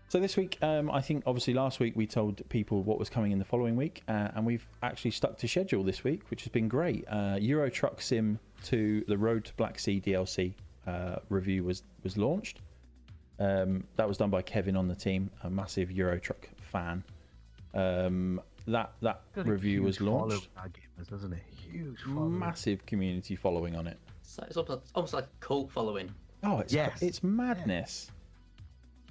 so this week, um, I think obviously last week we told people what was coming in the following week, uh, and we've actually stuck to schedule this week, which has been great. Uh, Euro Truck Sim 2 the Road to Black Sea DLC uh, review was was launched. Um, that was done by Kevin on the team, a massive Euro Truck fan. Um, that that review was launched. our gamers, doesn't it? Huge following. Massive community following on it. So it's almost, almost like a cult following. Oh, it's Yes. it's madness.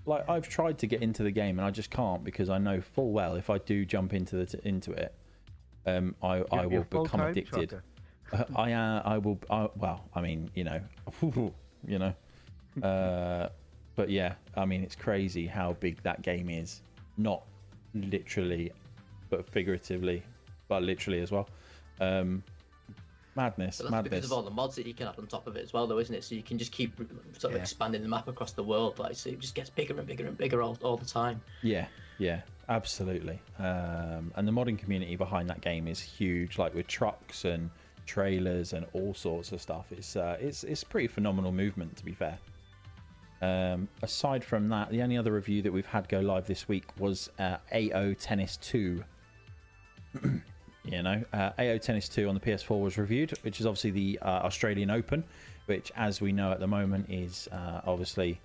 Like I've tried to get into the game and I just can't because I know full well if I do jump into the into it, um, I I You're- will become addicted. Uh, I uh, I will. I, well, I mean, you know, you know, uh, but yeah, I mean, it's crazy how big that game is. Not literally, but figuratively, but literally as well. Um, madness, But that's madness. because of all the mods that you can add on top of it as well, though, isn't it? So you can just keep sort of Yeah. expanding the map across the world, like so it just gets bigger and bigger and bigger all, all the time. Yeah, yeah, absolutely. Um, and the modding community behind that game is huge, like with trucks and trailers and all sorts of stuff. It's uh, it's it's pretty phenomenal movement, to be fair. Um, aside from that, the only other review that we've had go live this week was uh, AO Tennis 2. you know, uh, AO Tennis 2 on the PS4 was reviewed, which is obviously the uh, Australian Open, which, as we know at the moment, is uh, obviously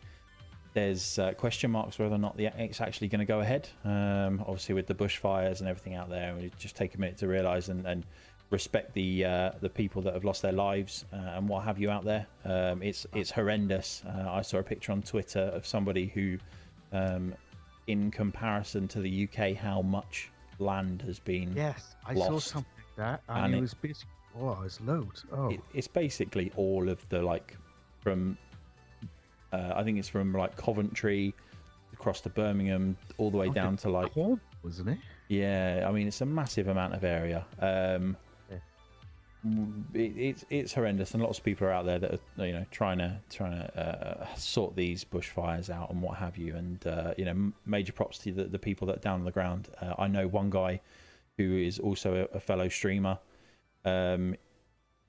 there's uh, question marks whether or not the it's actually going to go ahead. Um, obviously, with the bushfires and everything out there, we just take a minute to realise and, and respect the uh, the people that have lost their lives uh, and what have you out there. Um, it's it's horrendous. I saw a picture on Twitter of somebody who, um, in comparison to the UK, how much land has been. Yes, I saw something like that, and, And it, it- was basically oh, it's loads. Oh, It, it's basically all of the like from. Uh, I think it's from like Coventry across to Birmingham, all the way Okay. down to like Corn, wasn't it? Yeah, I mean it's a massive amount of area. Um. It, it's it's horrendous, and lots of people are out there that are you know trying to trying to uh, sort these bushfires out and what have you. And uh, you know, major props to the, the people that are down on the ground. Uh, I know one guy who is also a, a fellow streamer, um,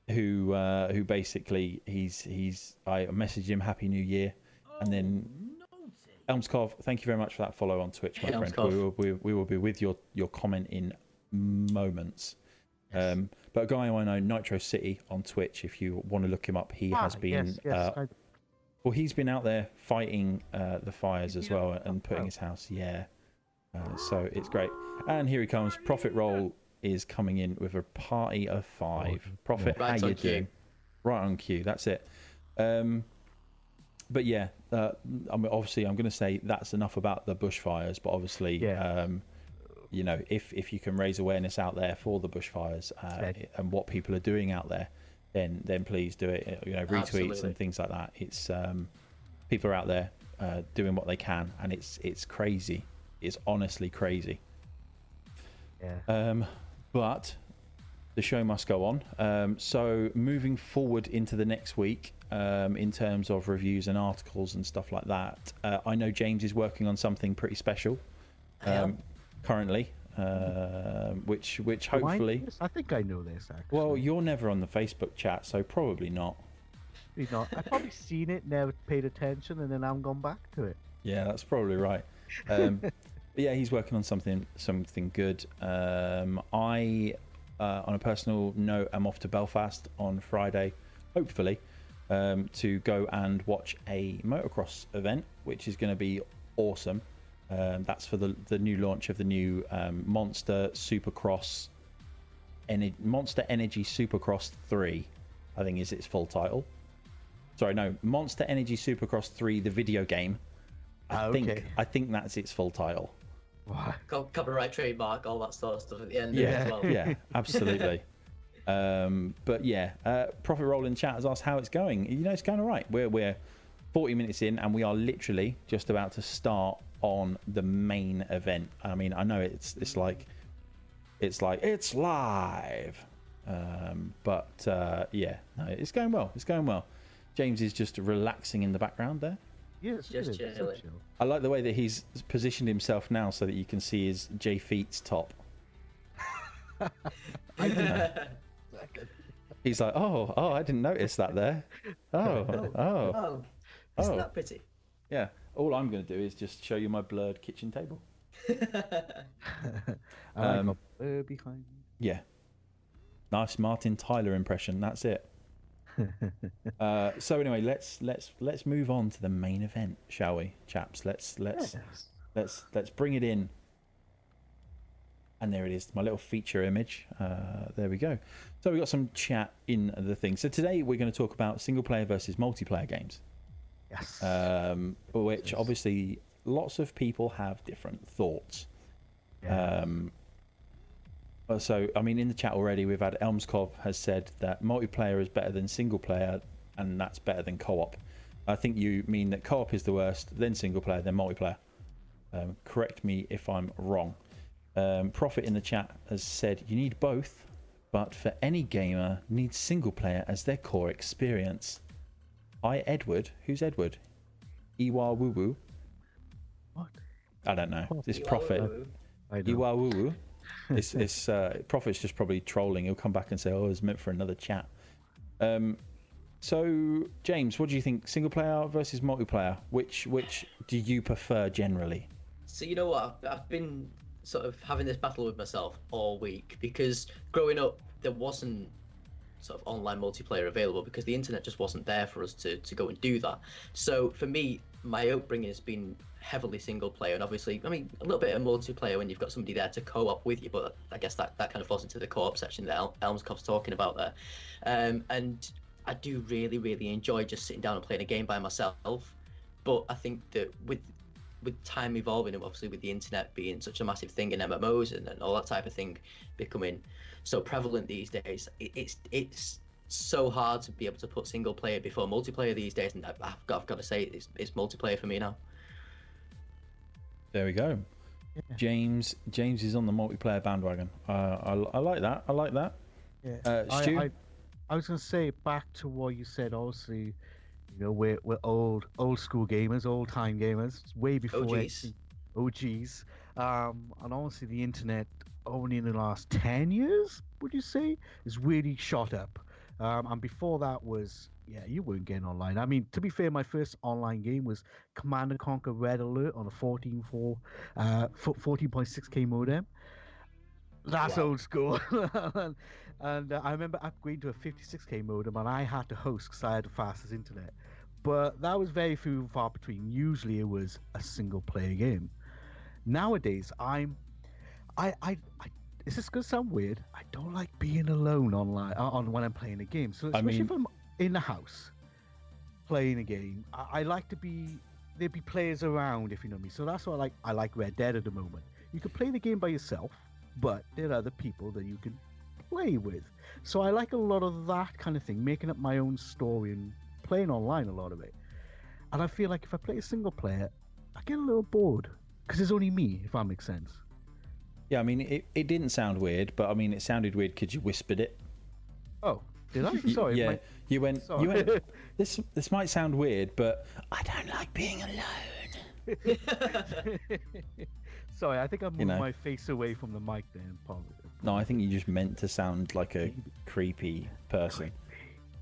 who uh, who basically he's he's I messaged him Happy New Year, and then Elmskov, thank you very much for that follow on Twitch, my friend. We will, we, we will be with your, your comment in moments. Um, but a guy I know, Nitro City on Twitch, if you want to look him up, he Ah, has been Yes, yes, uh, I- well, he's been out there fighting uh, the fires as well and putting Oh. his house. Yeah, uh, so it's great. And here he comes. Profit Roll is coming in with a party of five. Profit, Right how on you cue. doing? Right on cue. That's it. Um, but yeah, uh, I mean, obviously, I'm going to say that's enough about the bushfires. But obviously, Yeah. um, you know, if if you can raise awareness out there for the bushfires uh, Right. and what people are doing out there, then then please do it. You know, retweets Absolutely. and things like that. It's um, people are out there uh, doing what they can, and it's it's crazy. It's honestly crazy. yeah. Um, but the show must go on. Um, so moving forward into the next week, um, in terms of reviews and articles and stuff like that, uh, I know James is working on something pretty special I am. um, currently, um which which Do I know hopefully. I think I know this actually. Well, you're never on the Facebook chat, so probably not. Maybe not. I've probably seen it, never paid attention, and then I'm gone back to it. Yeah, that's probably right. Um, yeah, he's working on something something good. Um, I, uh, on a personal note, am off to Belfast on Friday, hopefully, um, to go and watch a motocross event, which is going to be awesome. Um, that's for the the new launch of the new um, Monster Supercross, Ener- Monster Energy Supercross Three, I think is its full title. Sorry, no, Monster Energy Supercross Three, the video game. I Ah, think okay. I think that's its full title. Wow. Co- Copyright, trademark, all that sort of stuff at the end Yeah, as well. yeah, absolutely. um, but yeah, uh, Profit Roll in chat has asked how it's going. You know, it's going all right. We're we're 40 minutes in, and we are literally just about to start on the main event. I mean, I know it's it's like it's like it's live, um, but uh, yeah, no, it's going well. It's going well. James is just relaxing in the background there. Yes, Just it is. So chilling. chill. I like the way that he's positioned himself now so that you can see his JFeetzz top. He's like, oh, oh, I didn't notice that there. Oh, oh, Oh, isn't Oh. that pretty? yeah. All I'm going to do is just show you my blurred kitchen table. Um, behind. Yeah. Nice Martin Tyler impression. That's it. uh, so anyway, let's let's let's move on to the main event, shall we, chaps? Let's let's Yes. let's let's bring it in. And there it is, my little feature image. Uh, there we go. So we got some chat in the thing. So today we're going to talk about single player versus multiplayer games, Yes. um, which obviously lots of people have different thoughts. yeah. Um, so, I mean, in the chat already, we've had Elmskov has said that multiplayer is better than single player, and that's better than co-op. I think you mean that co-op is the worst, then single player, then multiplayer. Um, correct me if I'm wrong. Um, Profit in the chat has said you need both, but for any gamer, needs single player as their core experience. I Edward, who's Edward? Iwa Woo Woo. what? I don't know. This Prophet. woo-woo. I know. Iwa Woo Woo. It's, it's uh, Prophet's just probably trolling. He'll come back and say, "Oh, it's meant for another chat." Um, so James, what do you think? Single player versus multiplayer? Which which do you prefer generally? So you know what? I've, I've been sort of having this battle with myself all week because growing up there wasn't sort of online multiplayer available because the internet just wasn't there for us to, to go and do that. So for me, my upbringing has been heavily single player and obviously I mean a little bit of multiplayer when you've got somebody there to co-op with you, but I guess that, that kind of falls into the co-op section that El- Elmskov's talking about there. Um, and I do really, really enjoy just sitting down and playing a game by myself. But I think that with with time evolving and obviously with the internet being such a massive thing in MMOs and, and all that type of thing becoming so prevalent these days, it, it's it's so hard to be able to put single player before multiplayer these days, and I- I've got, I've got to say it's, it's multiplayer for me now. There we go. James James is on the multiplayer bandwagon. Uh, I, I like that. I like that. Yeah. Uh, I- Stu? I, I was gonna say back to what you said. Obviously, you know, we're we're old old school gamers, old time gamers, way before OGs. anything- OGs. Um, and honestly, the internet only in the last ten years, would you say, has really shot up. Um, and before that was yeah, you weren't getting online. I mean, to be fair, my first online game was Command and Conquer Red Alert on a 14.4, uh, 14.6k modem. That's Wow. old school. and and uh, I remember upgrading to a 56k modem, and I had to host because I had the fastest internet. But that was very few and far between. Usually, it was a single player game. Nowadays, I'm, I, I, I is this is gonna sound weird. I don't like being alone online uh, on when I'm playing a game. So I especially mean- if I'm in the house playing a game, I, I like to be there'd be players around if you know me. So that's why I like I like Red Dead at the moment. You can play the game by yourself, but there are other people that you can play with. So I like a lot of that kind of thing, making up my own story and playing online a lot of it. And I feel like if I play a single player, I get a little bored because it's only me, if that makes sense. Yeah, I mean, it, it didn't sound weird, but I mean, it sounded weird because you whispered it. Oh, did I? Sorry. yeah, my- you went. sorry. You went. This this might sound weird, but I don't like being alone. Sorry, I think I moved know. my face away from the mic then. Probably. No, I think you just meant to sound like a creepy person.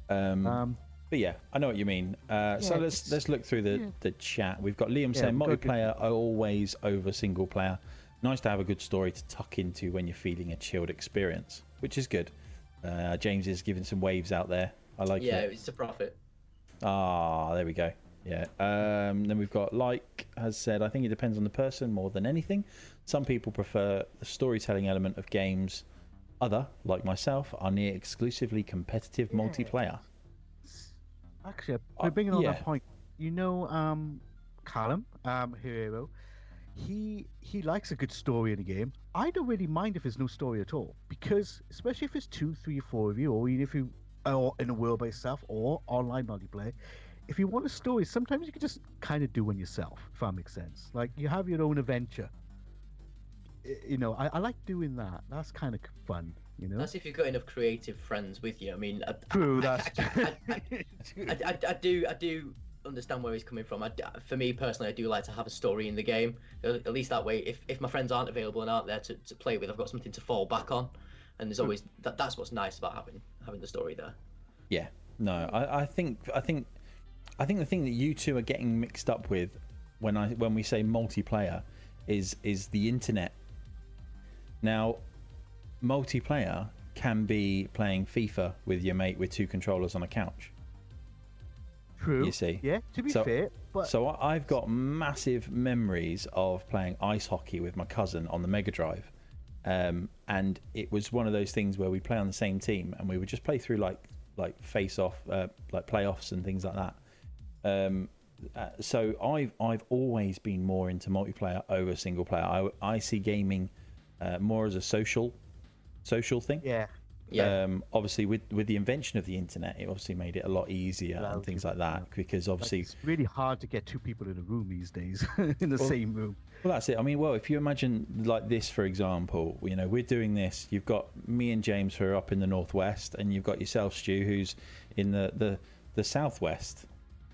Um, Um, but yeah, I know what you mean. Uh, so let's let's look through the, yeah. the chat. We've got Liam Yeah, saying we've got good- multiplayer always over single player. Nice to have a good story to tuck into when you're feeling a chilled experience, which is good. Uh, James is giving some waves out there. I like yeah, it. it's a profit. Ah, there we go. Yeah. Um, then we've got like has said, I think it depends on the person more than anything. Some people prefer the storytelling element of games. Other, like myself, are near exclusively competitive multiplayer. Actually, Uh, we're bringing on yeah. that point. You know, um, Callum, um, Hero, he he likes a good story in a game. I don't really mind if there's no story at all because, especially if it's two, three, four of you, or even if you are in a world by yourself or online multiplayer. If you want a story, sometimes you can just kind of do one yourself. If that makes sense. Like you have your own adventure. You know, I, I like doing that. That's kind of fun. You know. That's if you've got enough creative friends with you. I mean, I, True. I- That's I, I, I, I, I do, I do understand where he's coming from. I for me personally, I do like to have a story in the game. At at least that way, if, if my friends aren't available and aren't there to, to play with, I've got something to fall back on. And there's hmm. always that. That's what's nice about having having the story there. Yeah. No, I, I think I think I think the thing that you two are getting mixed up with when I when we say multiplayer is is the internet. Now, multiplayer can be playing FIFA with your mate with two controllers on a couch. True. You see. Yeah. To be So- fair, but So I've got massive memories of playing ice hockey with my cousin on the Mega Drive, um, and it was one of those things where we play on the same team and we would just play through like like face off, uh, like playoffs and things like that. Um, uh, so I've I've always been more into multiplayer over single player. I I see gaming uh, more as a social social thing. yeah. Yeah. Um, obviously, with with the invention of the internet, it obviously made it a lot easier Allows and things you like that. Because Like, obviously, it's really hard to get two people in a room these days in the Well- same room. Well, that's it. I mean, well, if you imagine like this, for example, you know, we're doing this. You've got me and James who are up in the northwest, and you've got yourself, Stu, who's in the the, the southwest.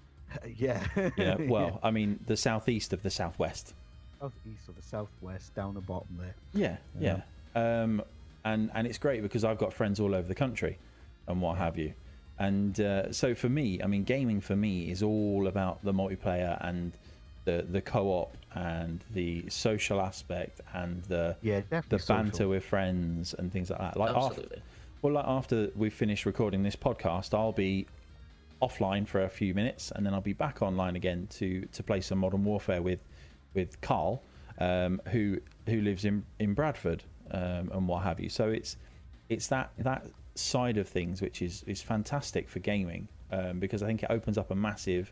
yeah. Yeah. Well, I mean, the southeast of the southwest. southeast or the southwest, down the bottom there. Yeah, yeah. Um, and and it's great because I've got friends all over the country, and what have you. And uh, so for me, I mean, gaming for me is all about the multiplayer and the the co-op and the social aspect and the Yeah, definitely. the banter social. with friends and things like that. Like after, well, like after we finish recording this podcast, I'll be offline for a few minutes, and then I'll be back online again to to play some Modern Warfare with with Carl, um, who who lives in in Bradford um, and what have you. So it's it's that that side of things which is is fantastic for gaming um, because I think it opens up a massive.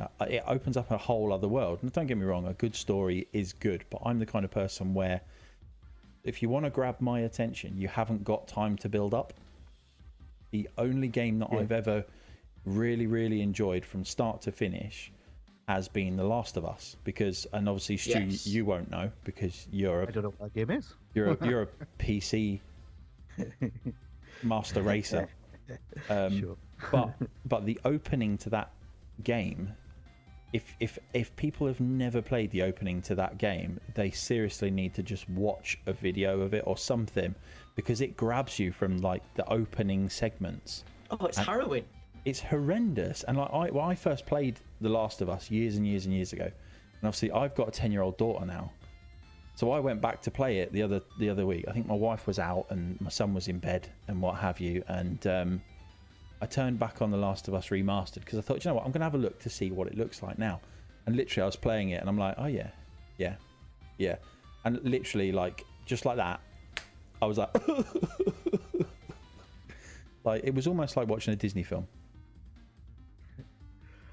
Uh, it opens up a whole other world. And don't get me wrong, a good story is good, but I'm the kind of person where if you want to grab my attention, you haven't got time to build up. The only game that Yeah. I've ever really, really enjoyed from start to finish has been The Last of Us. Because, and obviously, Stu, Yes. you won't know because you're I a don't know what that game is. you're a, you're a PC master racer. Um, sure. but but the opening to that game if if if people have never played the opening to that game they seriously need to just watch a video of it or something because it grabs you from like the opening segments Oh, it's harrowing. It's horrendous. And like I, when I first played The Last of Us years and years and years ago and obviously I've got a 10 year old daughter now. So I went back to play it the other the other week. I think my wife was out and my son was in bed and what have you. And um, I turned back on The Last of Us remastered because I thought, you know what, I'm going to have a look to see what it looks like now. And literally, I was playing it and I'm like, oh yeah, yeah, yeah. And literally, like, just like that, I was like, like, it was almost like watching a Disney film.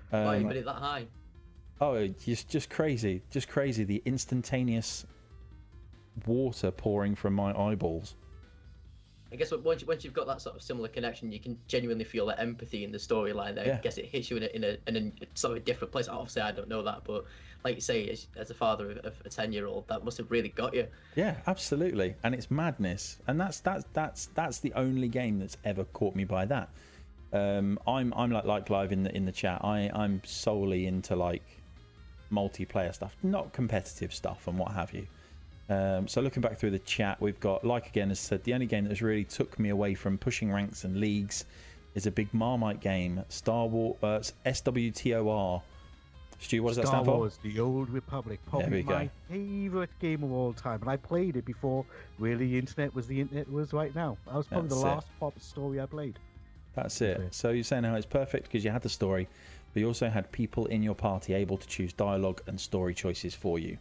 Why you Um, made it that high? oh, just, just crazy, just crazy. The instantaneous water pouring from my eyeballs. I guess once once you've got that sort of similar connection, you can genuinely feel that empathy in the storyline. There, Yeah. I guess it hits you in a, in a in a sort of a different place. Obviously, I don't know that, but like you say, as, as a father of, of a ten year old, that must have really got you. Yeah, absolutely, and it's madness, and that's that's that's that's the only game that's ever caught me by that. Um, I'm I'm like like live in the in the chat. I I'm solely into like multiplayer stuff, not competitive stuff and what have you. Um, so looking back through the chat, we've got like again as said, the only game that has really took me away from pushing ranks and leagues is a big Marmite game, Star Wars uh, SWTOR. Stu, what does that stand for? Star Wars: The Old Republic, probably we go. my favorite game of all time, and I played it before really the internet was the internet was right now. That was probably That's the it. last pop story I played. That's it. Okay. So you're saying how it's perfect because you had the story, but you also had people in your party able to choose dialogue and story choices for you.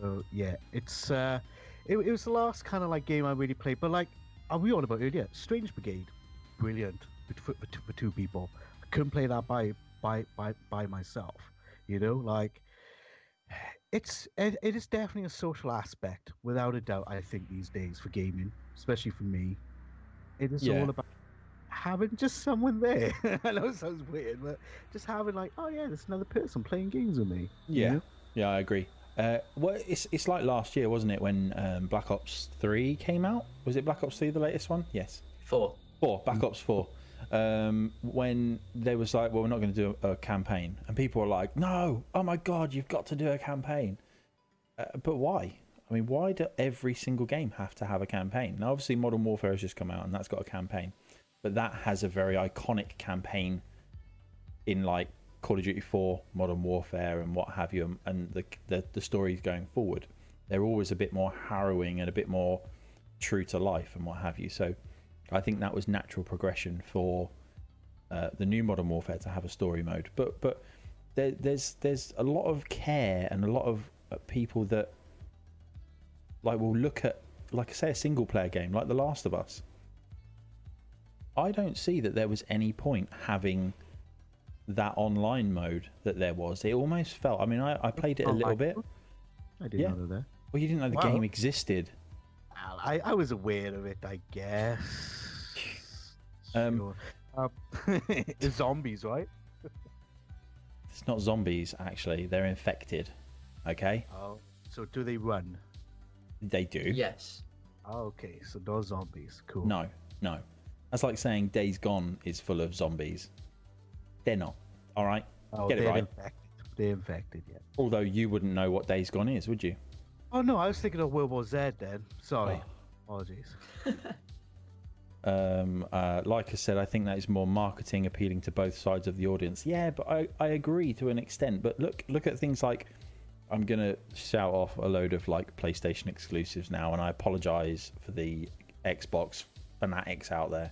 So yeah, it's uh, it, it was the last kind of like game I really played. But like, are we on about earlier? Strange Brigade, brilliant for, for, two- for two people. I couldn't play that by by by by myself. You know, like it's it, it is definitely a social aspect, without a doubt. I think these days for gaming, especially for me, it is Yeah. all about having just someone there. I know it sounds weird, but just having like, oh yeah, there's another person playing games with me. you Yeah. know? Yeah, I agree. Uh, well, it's it's like last year, wasn't it, when um, Black Ops Three came out? Was it Black Ops Three, the latest one? Yes. Four. Four, Black Ops Four. Um, when there was like, well, we're not going to do a, a campaign, and people were like, no, oh my god, you've got to do a campaign. Uh, but why? I mean, why do every single game have to have a campaign? Now, obviously, Modern Warfare has just come out, and that's got a campaign, but that has a very iconic campaign in like Call of Duty 4, Modern Warfare, and what have you, and, the, the the stories going forward. They're always a bit more harrowing and a bit more true to life and what have you. So, I think that was natural progression for uh, the new Modern Warfare to have a story mode. But but there, there's there's a lot of care and a lot of uh, people that like will look at like I say a single player game like The Last of Us. I don't see that there was any point having that online mode that there was. It almost felt. I mean, I, I played it a Oh, little bit. I didn't Yeah. know that. Well, you didn't know the Wow. game existed. I, I was aware of it, I guess. Um, Sure. Um, it's zombies, right? It's not zombies actually. They're infected. Okay, Oh. So do they run? They do. Yes. Oh, okay, so no zombies. Cool. No, no. That's like saying Days Gone is full of zombies. They're not. All right. oh, get it they're right. infected. They're infected, yeah. Although you wouldn't know what Days Gone is, would you? Oh no, I was thinking of World War Z then. Sorry. Oh. Apologies. Um, uh, like I said, I think that is more marketing appealing to both sides of the audience. Yeah, but I, I agree to an extent. But look look at things like I'm gonna shout off a load of like PlayStation exclusives now, and I apologise for the Xbox fanatics out there.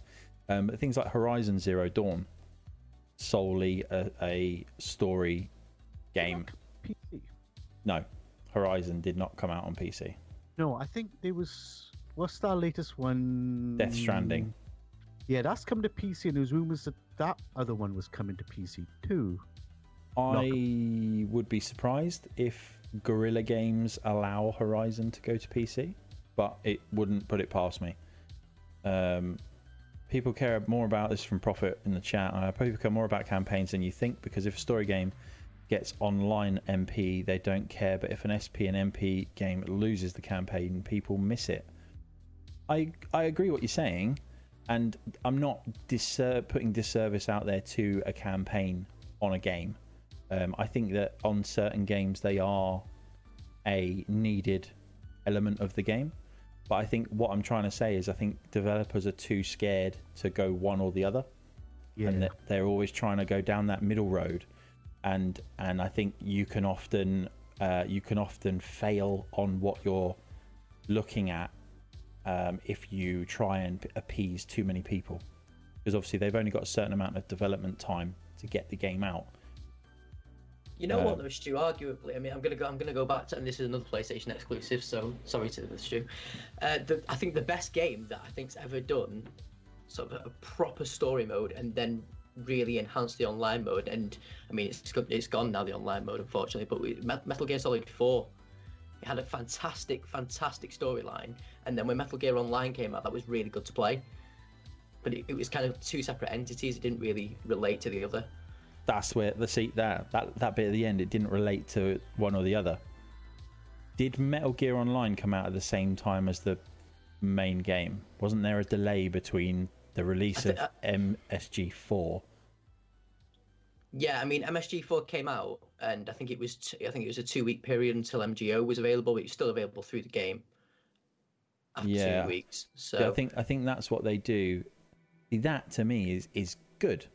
Um, but things like Horizon Zero Dawn, solely a, a story game. PC. No, Horizon did not come out on PC. No, I think there was. What's that latest one? Death Stranding. Yeah, that's come to PC, and there's rumors that that other one was coming to PC too. I would be surprised if Guerrilla Games allow Horizon to go to PC, but it wouldn't put it past me. Um, people care more about this from Profit in the chat. Uh, people care more about campaigns than you think because if a story game gets online MP, they don't care. But if an SP and MP game loses the campaign, people miss it. I I agree what you're saying, and I'm not disser- putting disservice out there to a campaign on a game. Um, I think that on certain games they are a needed element of the game. But I think what I'm trying to say is I think developers are too scared to go one or the other, Yeah. and that they're always trying to go down that middle road. And and I think you can often uh, you can often fail on what you're looking at um, if you try and appease too many people, because obviously they've only got a certain amount of development time to get the game out. You know Uh, what though, Stu? Arguably, I mean, I'm gonna go. I'm gonna go back to, and this is another PlayStation exclusive. So sorry to the Stu. Uh, the, I think the best game that I think's ever done, sort of a proper story mode, and then really enhanced the online mode. And I mean, it's it's gone now the online mode, unfortunately. But we, Metal Gear Solid Four, it had a fantastic, fantastic storyline. And then when Metal Gear Online came out, that was really good to play. But it, it was kind of two separate entities. It didn't really relate to the other. That's where the seat there that that bit at the end it didn't relate to one or the other did metal gear online come out at the same time as the main game wasn't there a delay between the release of thi- msg4 Yeah, I mean MSG4 came out, and I think it was t- I think it was a two week period until MGO was available, but it's still available through the game after Yeah. two weeks. So Yeah, I think I think that's what they do. That to me is is good.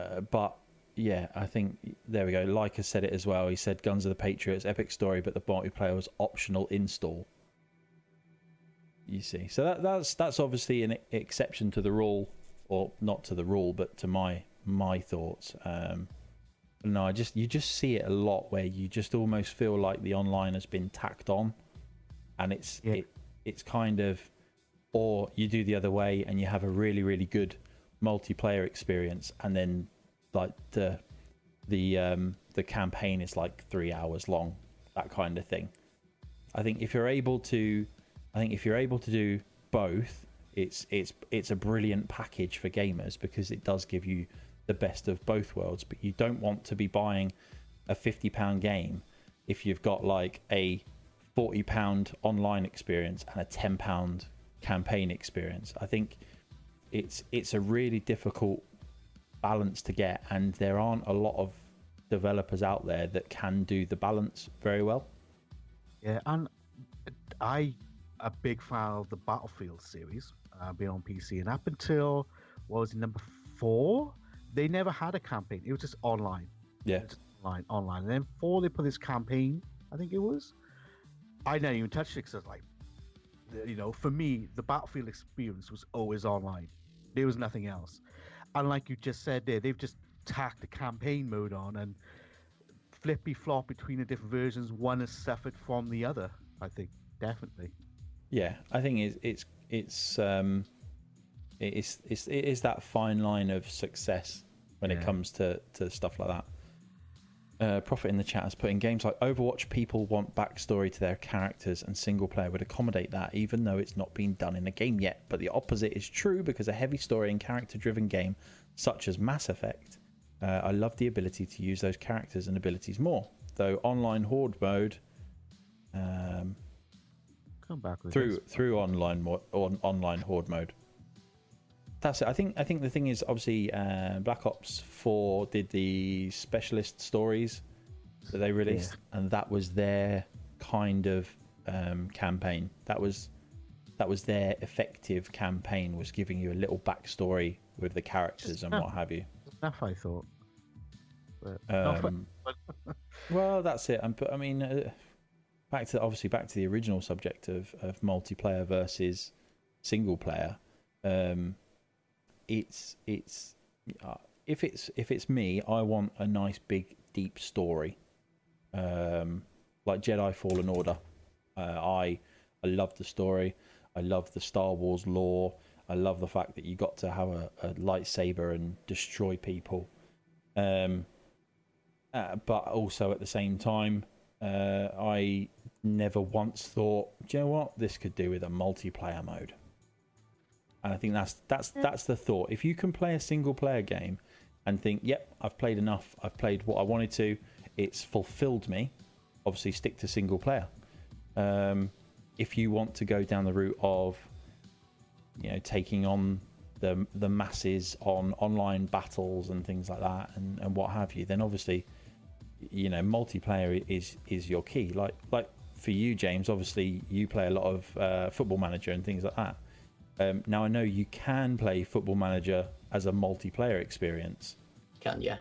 Uh, but yeah, I think there we go. Leica said it as well. He said Guns of the Patriots, epic story, but the multiplayer was optional install. You see, so that, that's that's obviously an exception to the rule, or not to the rule, but to my my thoughts. Um, no, I just you just see it a lot where you just almost feel like the online has been tacked on, and it's Yeah. it it's kind of, or you do the other way and you have a really really good multiplayer experience, and then like the the um, the campaign is like three hours long, that kind of thing. I think if you're able to, I think if you're able to do both, it's it's it's a brilliant package for gamers because it does give you the best of both worlds. But you don't want to be buying a fifty pound game if you've got like a forty pound online experience and a ten pound campaign experience. I think it's it's a really difficult balance to get, and there aren't a lot of developers out there that can do the balance very well. Yeah, and I a big fan of the Battlefield series. Uh, been on PC, and up until what was it, number four, they never had a campaign. It was just online, Yeah, just online, online. And then four, they put this campaign. I think it was. I never even touched it because I was like, you know, for me, the Battlefield experience was always online. There was nothing else. And like you just said there, they've just tacked the campaign mode on and flippy flop between the different versions. One has suffered from the other. I think definitely. yeah. I think it's it's it's um, it's it's it is that fine line of success when it comes to to stuff like that. Uh, Profit in the chat has put in games like Overwatch, people want backstory to their characters, and single player would accommodate that, even though it's not been done in a game yet. But the opposite is true because a heavy story and character driven game, such as Mass Effect, uh, I love the ability to use those characters and abilities more. Though online horde mode, um, Come back with through through online mo- on online horde mode. That's it. I think I think the thing is obviously uh, Black Ops Four did the specialist stories that they released, and that was their kind of um, campaign. That was that was their effective campaign. Was giving you a little backstory with the characters and Yeah. what have you. enough. I thought. Um, well, that's it. And but I mean, uh, back to obviously back to the original subject of of multiplayer versus single player. Um, it's it's uh, if it's if it's me, I want a nice big deep story, um, like Jedi Fallen Order. Uh, I I love the story. I love the Star Wars lore. I love the fact that you got to have a, a lightsaber and destroy people. Um, uh, but also at the same time, uh, I never once thought, you know what, this could do with a multiplayer mode. And I think that's that's that's the thought. If you can play a single player game and think, yep, I've played enough, I've played what I wanted to, it's fulfilled me. Obviously, stick to single player. Um, if you want to go down the route of you know taking on the the masses on online battles and things like that and, and what have you, then obviously you know multiplayer is is your key. Like like for you, James, obviously you play a lot of uh, Football Manager and things like that. Um, now I know you can play Football Manager as a multiplayer experience. Can yeah.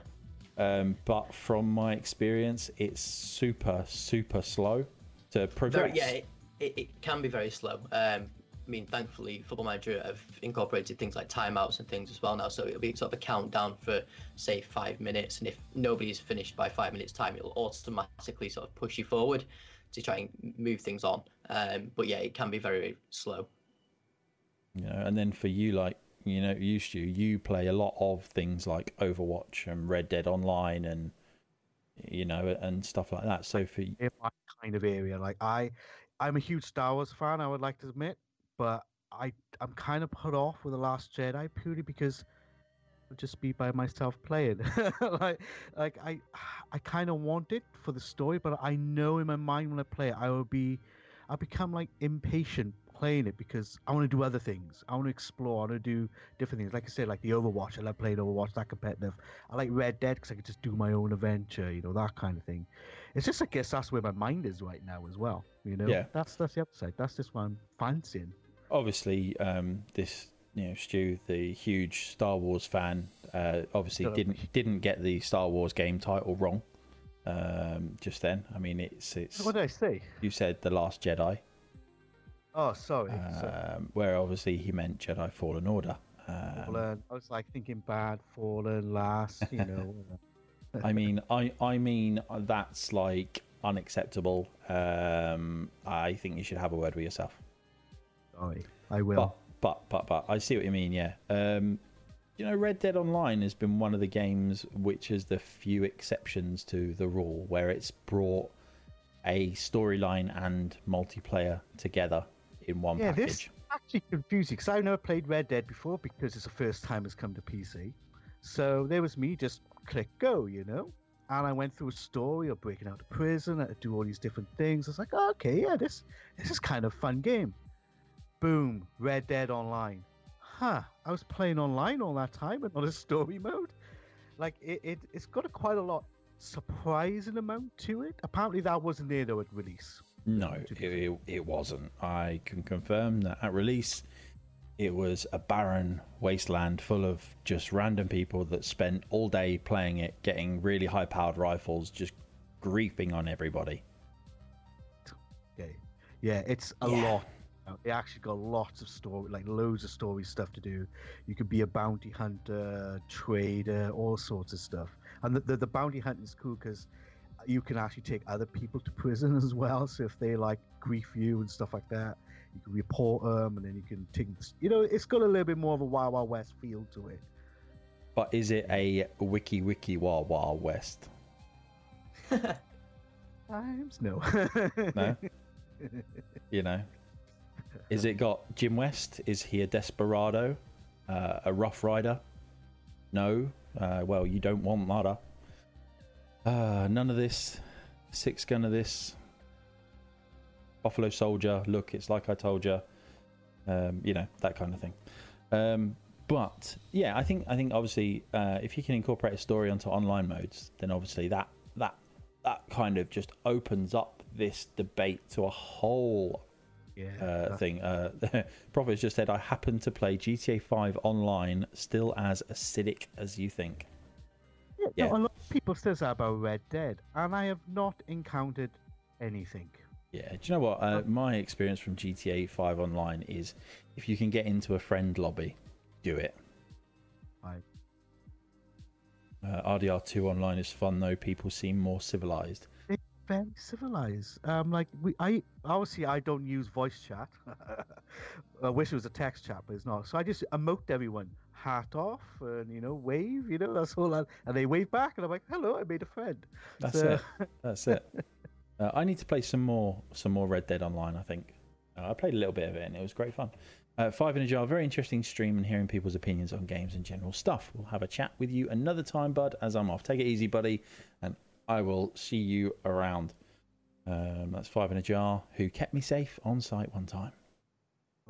Um, but from my experience, it's super, super slow to progress. Very, yeah, it, it, can be very slow. Um, I mean, thankfully, Football Manager have incorporated things like timeouts and things as well now. So it'll be sort of a countdown for, say, five minutes. And if nobody's finished by five minutes' time, it'll automatically sort of push you forward to try and move things on. Um, but yeah, it can be very, very slow. You know, and then for you, like you know, you Stu, you play a lot of things like Overwatch and Red Dead Online and you know and stuff like that. So for in my kind of area. Like I, I'm a huge Star Wars fan. I would like to admit, but I, I'm kind of put off with the Last Jedi purely because I'll just be by myself playing. like, like I, I kind of want it for the story, but I know in my mind when I play it, I will be, I become like impatient playing it because I want to do other things. I want to explore. I want to do different things. Like I said, like the Overwatch. I love playing Overwatch. That competitive. I like Red Dead because I can just do my own adventure. You know that kind of thing. It's just I guess that's where my mind is right now as well. You know. Yeah. That's that's the upside. That's just what I'm fancying. obviously um, this you know Stu, the huge Star Wars fan, uh, obviously didn't didn't get the Star Wars game title wrong. Um, just then, I mean, it's it's What did I say? you said the Last Jedi, Oh, sorry. sorry. um, where obviously he meant Jedi Fallen Order. Um, Fallen. I was like thinking bad, fallen, last. You know. I mean, I I mean that's like unacceptable. Um, I think you should have a word with yourself. sorry. I will. But but but but I see what you mean. Yeah. Um, you know, Red Dead Online has been one of the games which is the few exceptions to the rule where it's brought a storyline and multiplayer together in one yeah, package. this actually confusing because I've never played Red Dead before because it's the first time it's come to PC. So there was me just click go, you know, and I went through a story of breaking out of prison, I had to do all these different things. I was like, oh, okay, yeah, this this is kind of fun game. Boom, Red Dead Online. Huh? I was playing online all that time and not a story mode. Like it, it it's got a quite a lot surprising amount to it. Apparently that wasn't there though at release. No, it, it, it wasn't. I can confirm that at release, it was a barren wasteland full of just random people that spent all day playing it, getting really high powered rifles, just griefing on everybody. Okay. Yeah, it's a Yeah. lot. It actually got lots of story, like loads of story stuff to do. You could be a bounty hunter, trader, all sorts of stuff. And the, the, the bounty hunting is cool because you can actually take other people to prison as well. So if they like grief you and stuff like that, you can report them and then you can take, you know, it's got a little bit more of a Wild Wild West feel to it. But is it a wiki wiki wild wild west? Times no. No. you know, is it got Jim West? Is he a desperado, uh, a rough rider? No. Uh, well, you don't want that. Uh, none of this. Six gun of this. Buffalo Soldier. Look, it's like I told you. Um, you know that kind of thing. Um, but yeah, I think I think obviously uh, if you can incorporate a story onto online modes, then obviously that that that kind of just opens up this debate to a whole yeah. uh, thing. Uh, Prophet's just said, "I happen to play GTA 5 online, still as acidic as you think." Yeah. No, a lot of people says that about Red Dead, and I have not encountered anything. Yeah, do you know what? Uh, my experience from GTA 5 online is if you can get into a friend lobby, do it. Right. Uh, RDR2 online is fun though. People seem more civilized. Very civilized. Um, like we, I obviously I don't use voice chat. I wish it was a text chat, but it's not. So I just emote everyone, hat off, and you know, wave. You know, that's all. I, and they wave back, and I'm like, "Hello, I made a friend." That's So- it. That's it. Uh, I need to play some more, some more Red Dead Online. I think uh, I played a little bit of it, and it was great fun. Uh, Five in a jar, very interesting stream, and hearing people's opinions on games and general stuff. We'll have a chat with you another time, bud. As I'm off, take it easy, buddy, and I will see you around. Um, that's five in a jar, who kept me safe on site one time.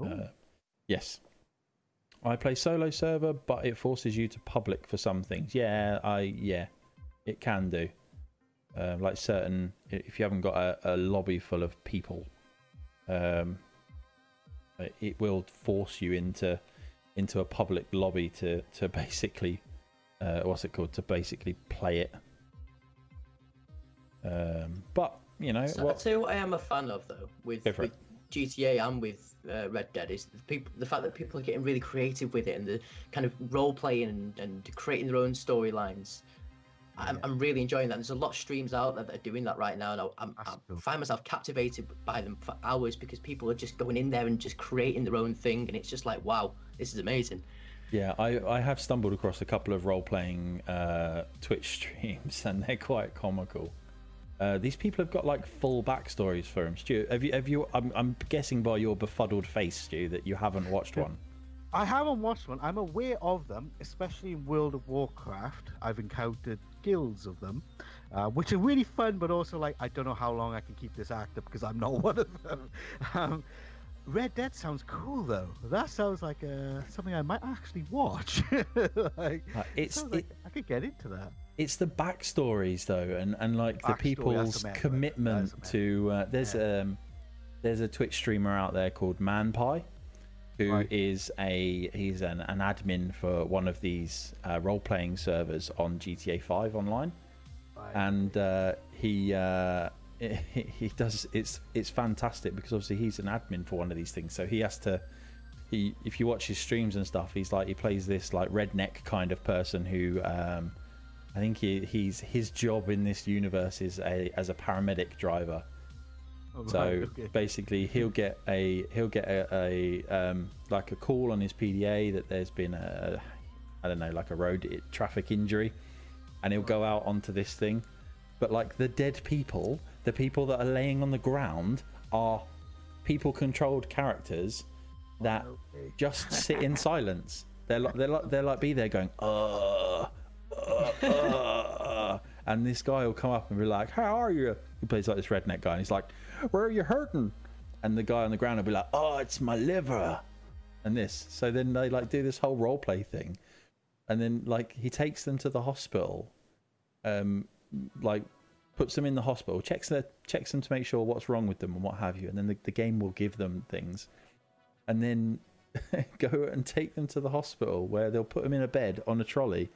Uh, yes, I play solo server, but it forces you to public for some things. Yeah, I yeah, it can do. Uh, like certain, if you haven't got a, a lobby full of people, um, it- will force you into into a public lobby to to basically, uh, what's it called? To basically play it. Um, but you know So, what? I'll tell you what I am a fan of though with, with GTA and with uh, Red Dead is the people the fact that people are getting really creative with it and the kind of role playing and, and creating their own storylines. I'm, I'm really enjoying that. There's a lot of streams out there that are doing that right now, and I, I'm, I cool. find myself captivated by them for hours because people are just going in there and just creating their own thing, and it's just like, wow, this is amazing. Yeah, I, I have stumbled across a couple of role playing uh, Twitch streams, and they're quite comical. Uh, these people have got like full backstories for them. Stu, have you? Have you? I'm, I'm guessing by your befuddled face, Stu, that you haven't watched one. I haven't watched one. I'm aware of them, especially in World of Warcraft. I've encountered guilds of them, uh, which are really fun, but also like I don't know how long I can keep this active because I'm not one of them. Um, Red Dead sounds cool though. That sounds like uh, something I might actually watch. like, Uh, it's sounds like I could get into that. It's the backstories though, and and like the Backstory, people's the commitment the to. Uh, there's Yeah. um there's a Twitch streamer out there called ManPie, who is Right. a he's an, an admin for one of these uh, role playing servers on GTA 5 online. and uh, he uh, he he does it's it's fantastic because obviously he's an admin for one of these things, so he has to. He, if you watch his streams and stuff, he's like he plays this like redneck kind of person who um, I think he, he's his job in this universe is a as a paramedic driver. Oh, So right, okay. basically, he'll get a he'll get a, a um, like a call on his PDA that there's been a I don't know like a road traffic injury, and he'll go out onto this thing. But like the dead people, the people that are laying on the ground are people controlled characters that Okay. just sit in silence. They're like they're like they're like be there going uh, uh, uh, and this guy will come up and be like, "How are you?" He plays like this redneck guy, and he's like, "Where are you hurting?" And the guy on the ground will be like, "Oh, it's my liver," and this. So then they like do this whole role play thing, and then like he takes them to the hospital, um, like puts them in the hospital, checks their checks them to make sure what's wrong with them and what have you, and then the, the game will give them things, and then go and take them to the hospital where they'll put them in a bed on a trolley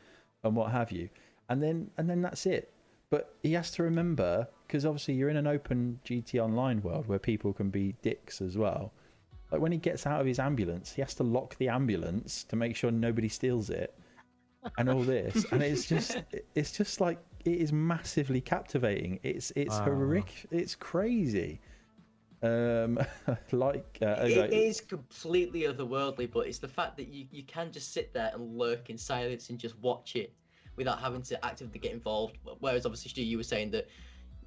and what have you, and then and then that's it. But he has to remember because obviously you're in an open GT Online world where people can be dicks as well. Like when he gets out of his ambulance, he has to lock the ambulance to make sure nobody steals it, and all this, and it's just it's just like it is massively captivating. It's it's Wow. horrific. It's crazy. Um, like uh, It like- is completely otherworldly, but it's the fact that you, you can just sit there and lurk in silence and just watch it without having to actively get involved. Whereas obviously, Stu, you were saying that,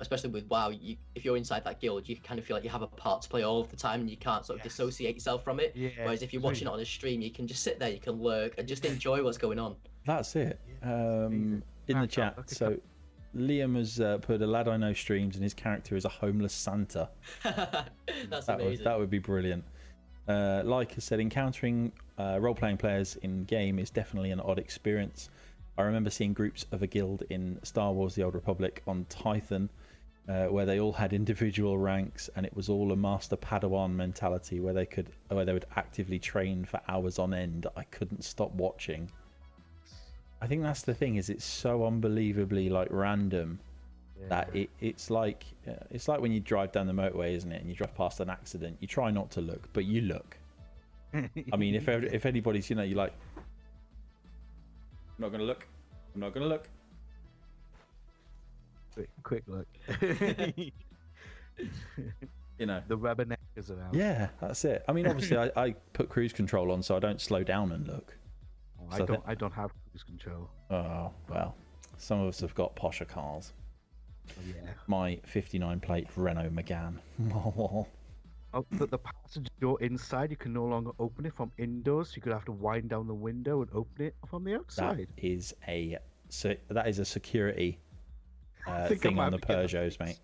especially with WoW, you, if you're inside that guild, you kind of feel like you have a part to play all of the time and you can't sort of Yes. dissociate yourself from it. Yeah, Whereas if you're watching it on a stream, you can just sit there, you can lurk and just enjoy what's going on. That's it. Yeah, Um, amazing. in the chat, up, look so Liam has uh, put a lad I know streams, and his character is a homeless Santa. That's That would that would be brilliant. Uh, like I said, encountering uh, role-playing players in game is definitely an odd experience. I remember seeing groups of a guild in Star Wars: The Old Republic on Titan, uh, where they all had individual ranks, and it was all a master Padawan mentality, where they could, where they would actively train for hours on end. I couldn't stop watching. I think that's the thing is it's so unbelievably like random that it, it's like uh, it's like when you drive down the motorway, isn't it? And you drive past an accident. You try not to look, but you look. I mean, if if anybody's, you know, you're like, I'm not gonna look. I'm not gonna look. quick, quick look. You know. the rubberneckers are out. Yeah, that's it. I mean, obviously, I, I put cruise control on, so I don't slow down and look. Oh, I So don't. that- I don't have cruise control. Oh well, some of us have got posher cars. Yeah. My 59 plate Renault Megane. Oh, but the passenger door inside, you can no longer open it from indoors. You could have to wind down the window and open it from the outside. is a so that is a security uh, thing on the Peugeots, mate.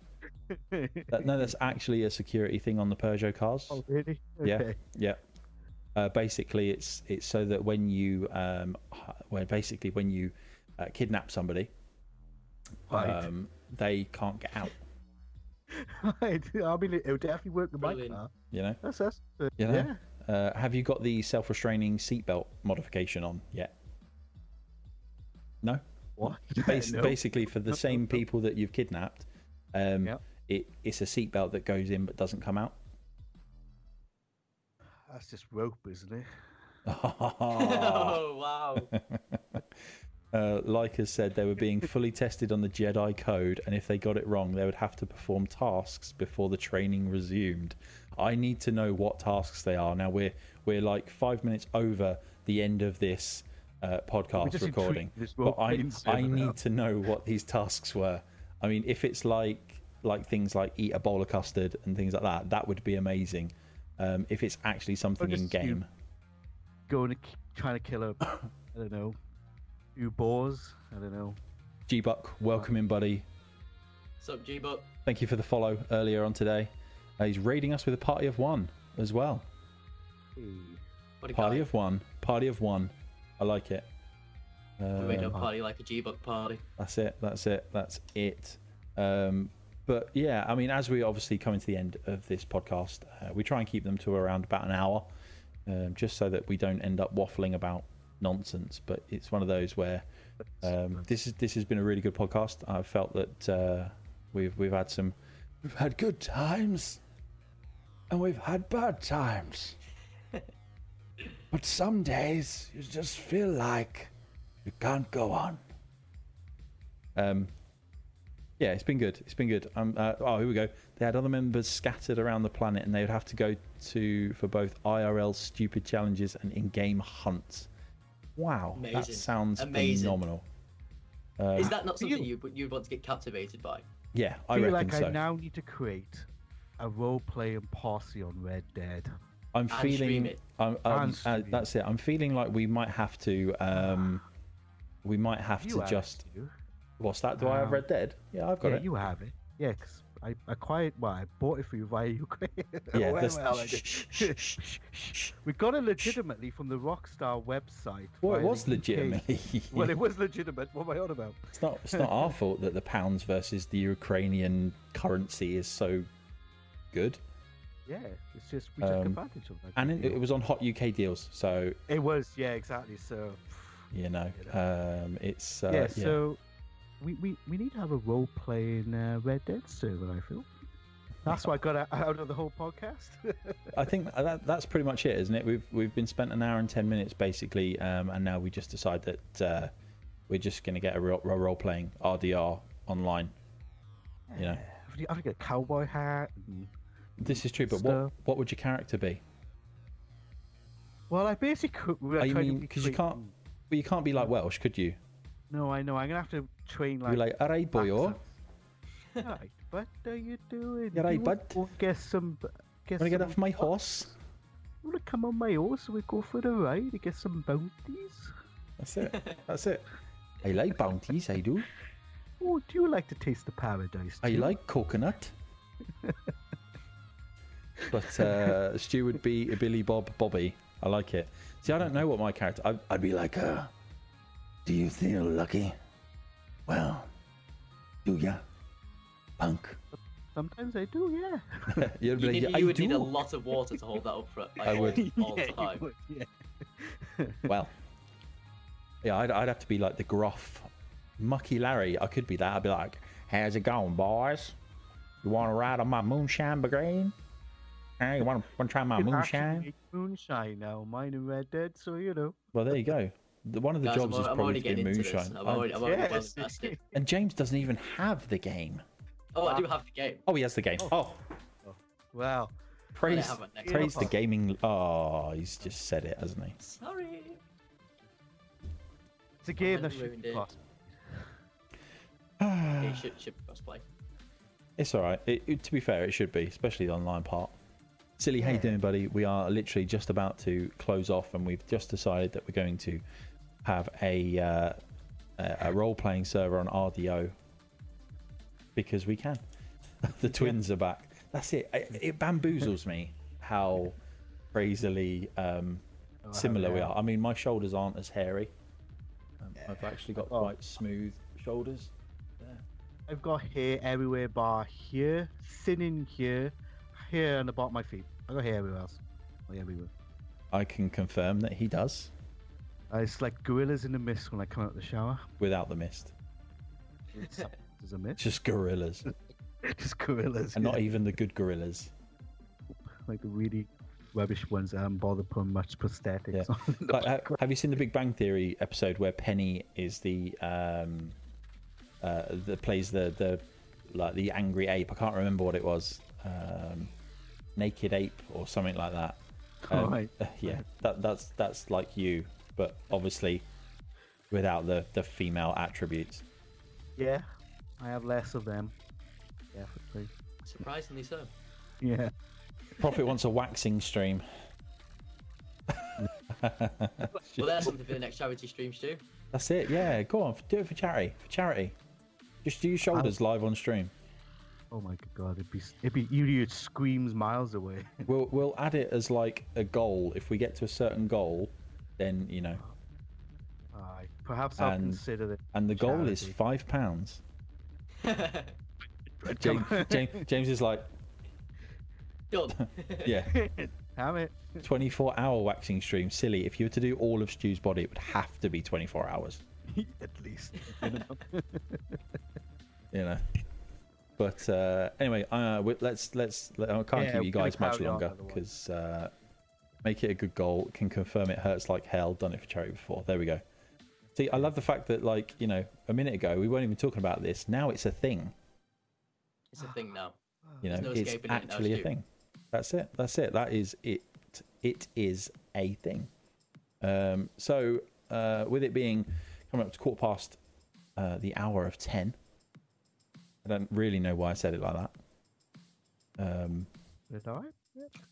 That, no, that's actually a security thing on the Peugeot cars. oh, really? Yeah. Yeah. Uh, basically, it's it's so that when you um, when basically when you uh, kidnap somebody, Right. um, they can't get out. right. I mean, it, it would definitely work with my Brilliant. car. You know. That's us. Uh, You know? Yeah. Uh, have you got the self-restraining seatbelt modification on yet? No. What? Bas- No. Basically, for the same no, no. people that you've kidnapped, um, Yep. it, it's a seatbelt that goes in but doesn't come out. That's just rope, isn't it? oh wow. Uh, like has said, they were being fully tested on the Jedi code, and if they got it wrong, they would have to perform tasks before the training resumed. I need to know what tasks they are. Now we're we're like five minutes over the end of this uh, podcast recording, but I I server now. need to know what these tasks were. I mean, if it's like like things like eat a bowl of custard and things like that, that would be amazing. Um, if it's actually something in game, Going to k- trying to kill a, I don't know, few boars. I don't know. G Buck, welcome in, buddy. What's up, G Buck? Thank you for the follow earlier on today. Uh, he's raiding us with a party of one as well. Hey. Party guy. of one. Party of one. I like it. We made a Um, party like a G Buck party. that's it. That's it. That's it. Um, but yeah, I mean, as we obviously coming to the end of this podcast, uh, we try and keep them to around about an hour, um, just so that we don't end up waffling about nonsense. But it's one of those where um, this is this has been a really good podcast. I've felt that uh, we've we've had some we've had good times, and we've had bad times. but some days you just feel like you can't go on. Um, yeah, it's been good. It's been good. Um, uh, oh, here we go. They had other members scattered around the planet, and they would have to go to for both IRL stupid challenges and in-game hunts. Wow, that sounds Amazing. phenomenal. Um, Is that not something you- you you'd want to get captivated by? yeah, I I feel reckon like so. I now need to create a role-playing posse on Red Dead. I'm And feeling. stream it. I'm, um, And uh, that's it. I'm feeling like we might have to. Um, we might have You to just. it, you. What's that? Do I have Um, Red Dead? Yeah, I've got yeah, it. you have it. Yeah, because I acquired. Well, I bought it for you via Ukraine. Yeah, well, well, we got it legitimately from the Rockstar website. Well, it was legitimately. Well, it was legitimate. What am I on about? It's not. It's not our fault that the pounds versus the Ukrainian currency is so good, Yeah, it's just we took Um, advantage of that. and it, it was on HotUKDeals. So It was, yeah, exactly. So, you know, You um, it's uh, yeah, yeah. so we, we, we need to have a role playing uh, Red Dead server, I feel. That's why I got out- of the whole podcast. I think that that's pretty much it, isn't it? We've we've been spent an hour and ten minutes basically, um, and now we just decide that uh, we're just going to get a role, role playing RDR online. You know, I have to get a cowboy hat. And... this is true. But what Stuff. what would your character be? Well, I basically. We're Oh, you mean- be 'cause you can't- Well, you can't be like Welsh, could you? No, I know. I'm gonna have to train like. You're like, all right, boyo. right, what are you doing? You're right, You wanna bud? go Get some. Get Want to get off my horse? You wanna come on my horse? We go for the ride to get some bounties. That's it. That's it. I like bounties. I do. Oh, do you like to taste the paradise? I like coconut. but uh, Stu would be a Billy Bob Bobby. I like it. See, I don't know what my character. I, I'd be like, uh, do you feel lucky? Well, do ya, punk? Sometimes I do, yeah. You'd be You, like, need, "I you would need a lot of water to hold that up for like, I would. all, all yeah, the you time. would, yeah. Well, yeah, I'd, I'd have to be like the gruff, mucky Larry. I could be that. I'd be like, "How's it going, boys? You want to ride on my moonshine brigade? Hey, you want to try my You can actually moonshine?" make moonshine now. Mine and Red Dead, so you know. Well, there you go. The, one of the Guys, jobs I'm, is I'm probably to be moonshine. I'm I'm- already, I'm already Yes. invested. And James doesn't even have the game. Oh, I do have the game. Oh, he has the game. Oh, oh. oh Wow. praise, next praise the gaming. Oh, he's just said it, hasn't he? Sorry. It's a game that should ruined be it. possible. Should, should be crossplay. It's all right. It, it- to be fair, it should be, especially the online part. Silly, how you Yeah. doing, buddy? We are literally just about to close off, and we've just decided that we're going to have a uh, a a role-playing server on RDO because we can. the twins are back. That's it. It, it bamboozles me how crazily um, Oh, similar we are. I mean, my shoulders aren't as hairy. Um, I've actually got Oh. quite smooth shoulders. I've got hair everywhere bar here, thin in here, here and the bottom of my feet. I got hair everywhere else. Like everywhere. I can confirm that he does Uh, it's like gorillas in the mist when I come out of the shower. without the mist. There's a mist. Just gorillas, Just gorillas. and not even the good gorillas. like the really rubbish ones that haven't bothered putting much prosthetics Yeah. on. the Like, ha- have you seen the Big Bang Theory episode where Penny is the um, uh, that plays the the like the angry ape? I can't remember what it was. Um, naked ape or something like that. Um, Right. Yeah, that that's that's like you, but obviously without the the female attributes. Yeah, I have less of them. Definitely. Surprisingly so. Yeah. Prophet wants a waxing stream. Well, there's something for the next charity stream, Stu. That's it. Yeah, go on, do it for charity. For charity, just do your shoulders live on stream. Oh my god, it'd be it'd be you it screams miles away. We'll we'll add it as like a goal. If we get to a certain goal, then you know. Aye. Perhaps I'll And- consider it. And the goal is five pounds. James, James, James is like, Done. yeah, Damn it. twenty-four hour waxing stream. Silly. If you were to do all of Stu's body, it would have to be twenty-four hours. At least. You know. But uh, anyway, uh, let's let's. Let, I can't Yeah, keep you guys much longer because uh, make it a good goal. Can confirm it hurts like hell. Done it for charity before. There we go. See, I love the fact that like you know a minute ago we weren't even talking about this. Now it's a thing. it's a thing now. You know, no it's escaping it now, actually a thing. That's it. That's it. That is it. It is a thing. Um, so, uh, with it being coming up to quarter past uh, the hour of ten, I don't really know why I said it like that. Um, Did I?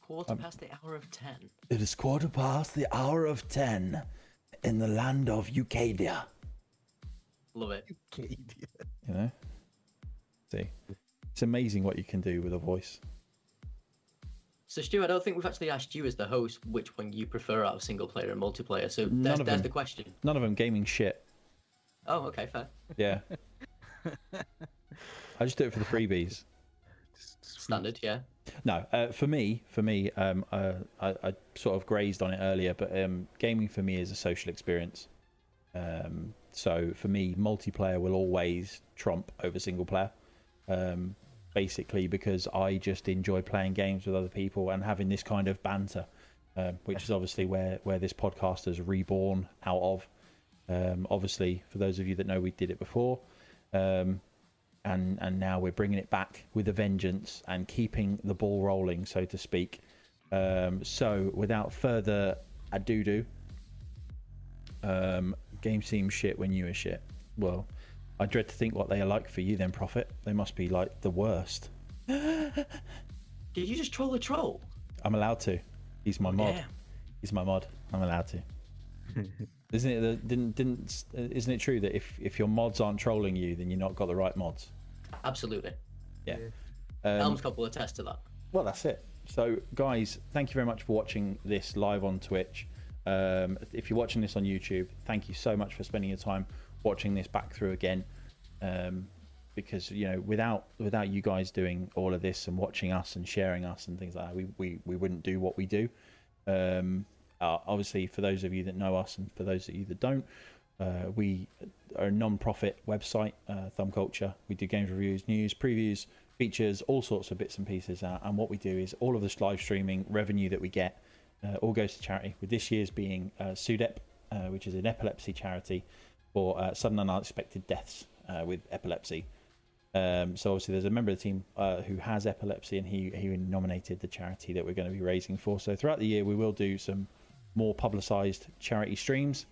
Quarter um, past the hour of ten. it is quarter past the hour of ten in the land of Ucadia. Love it. Okay. You know, see, it's amazing what you can do with a voice. So, Stu, I don't think we've actually asked you as the host which one you prefer out of single player and multiplayer. So None there's, of there's them. the question. None of them gaming shit. Oh, okay, fair. Yeah. I just do it for the freebies. Standard, yeah. No, uh, for me, for me, um, uh, I, I sort of grazed on it earlier, but um, gaming for me is a social experience. Um, so for me, multiplayer will always trump over single player. Um, basically, because I just enjoy playing games with other people and having this kind of banter, um, which is obviously where where this podcast has reborn out of. Um, obviously, for those of you that know, we did it before. Um, and and now we're bringing it back with a vengeance and keeping the ball rolling, so to speak. Um, so, without further ado, do um, game seems shit when you are shit. Well, I dread to think what they are like for you. Then, Prophet, they must be like the worst. Did you just troll a troll? I'm allowed to. He's my mod. Yeah. He's my mod. I'm allowed to. Isn't it? Didn't didn't? Isn't it true that if if your mods aren't trolling you, then you're not got the right mods? Absolutely. Yeah. Um, Elm's Cop will attest to that. Well, that's it. So, guys, thank you very much for watching this live on Twitch. Um, if you're watching this on YouTube, thank you so much for spending your time watching this back through again. Um, because you know, without without you guys doing all of this and watching us and sharing us and things like that, we we, we wouldn't do what we do. Um, uh, obviously, for those of you that know us and for those of you that don't, uh, we are a non-profit website, uh, Thumb Culture. We do games reviews, news, previews, features, all sorts of bits and pieces. Uh, and what we do is all of this live streaming revenue that we get uh, all goes to charity. With this year's being uh, SUDEP, which is an epilepsy charity for sudden and unexpected deaths with epilepsy. Um, so obviously, there's a member of the team uh, who has epilepsy, and he he nominated the charity that we're going to be raising for. So throughout the year, we will do some more publicised charity streams.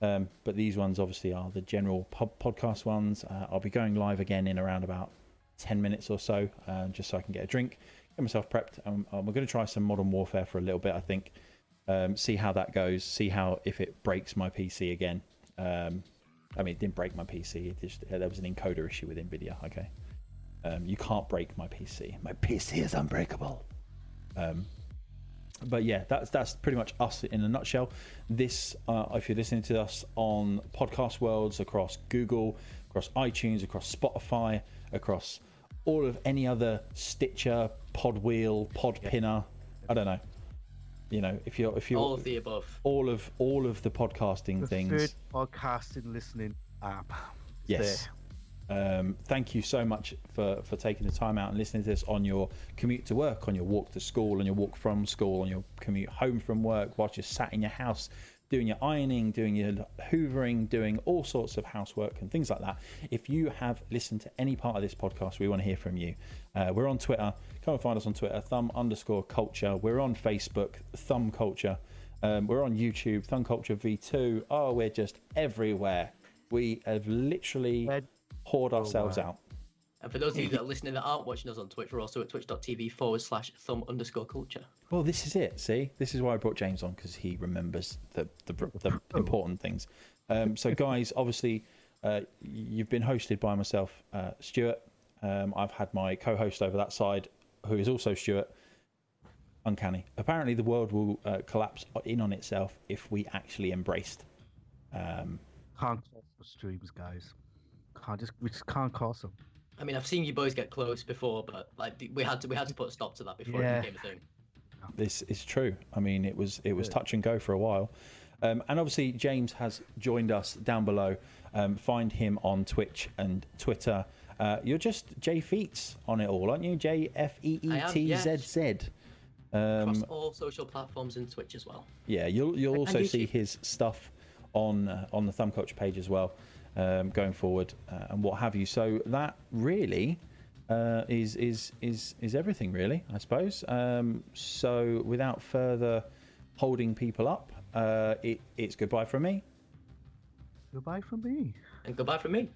Um, but these ones obviously are the general pub podcast ones. Uh, I'll be going live again in around about 10 minutes or so, um, just so I can get a drink, get myself prepped. Um, um, we're going to try some Modern Warfare for a little bit, I think. Um, see how that goes. See how if it breaks my PC again. Um, I mean, it didn't break my PC. It just there was an encoder issue with Nvidia. Okay, um, you can't break my PC. My PC is unbreakable. Um, but yeah, that's that's pretty much us in a nutshell. This, uh, if you're listening to us on podcast worlds across Google, across iTunes, across Spotify, across all of any other Stitcher, Podwheel, Podpinner, I don't know. You know, if you're if you're All of the above. all of all of the podcasting The things. third podcasting listening app. Yes. Um, thank you so much for, for taking the time out and listening to this on your commute to work, on your walk to school, on your walk from school, on your commute home from work, whilst you're sat in your house doing your ironing, doing your hoovering, doing all sorts of housework and things like that. If you have listened to any part of this podcast, we want to hear from you. Uh, we're on Twitter. Come and find us on Twitter, thumb underscore culture. We're on Facebook, thumb culture. Um, we're on YouTube, thumb culture V2. Oh, we're just everywhere. We have literally hoard ourselves wow. out. And for those of you that are listening that aren't watching us on Twitch, we're also at twitch.tv forward slash thumb underscore culture. Well, this is it. See, this is why I brought James on because he remembers the the, the important things. Um, so, guys, obviously, uh, you've been hosted by myself, uh, Stuart. Um, I've had my co-host over that side, who is also Stuart. Uncanny. Apparently, the world will uh, collapse in on itself if we actually embraced. Um, Can't cross the streams, guys. Can't just we just can't cross them. I mean, I've seen you boys get close before, but like we had to we had to put a stop to that before Yeah. it became a thing. this is true. I mean, it was it was Good. touch and go for a while, um, and obviously James has joined us down below. Um, find him on Twitch and Twitter. Uh, you're just JFeetzz on it all, aren't you? J F E E T Z Z. Across Um, all social platforms and Twitch as well. yeah, you'll you'll also see his stuff on uh, on the Thumb Culture page as well, um, going forward uh, and what have you. So that really uh, is is is is everything really, I suppose. Um, so without further holding people up, uh, it, it's goodbye from me. Goodbye from me. And goodbye from me.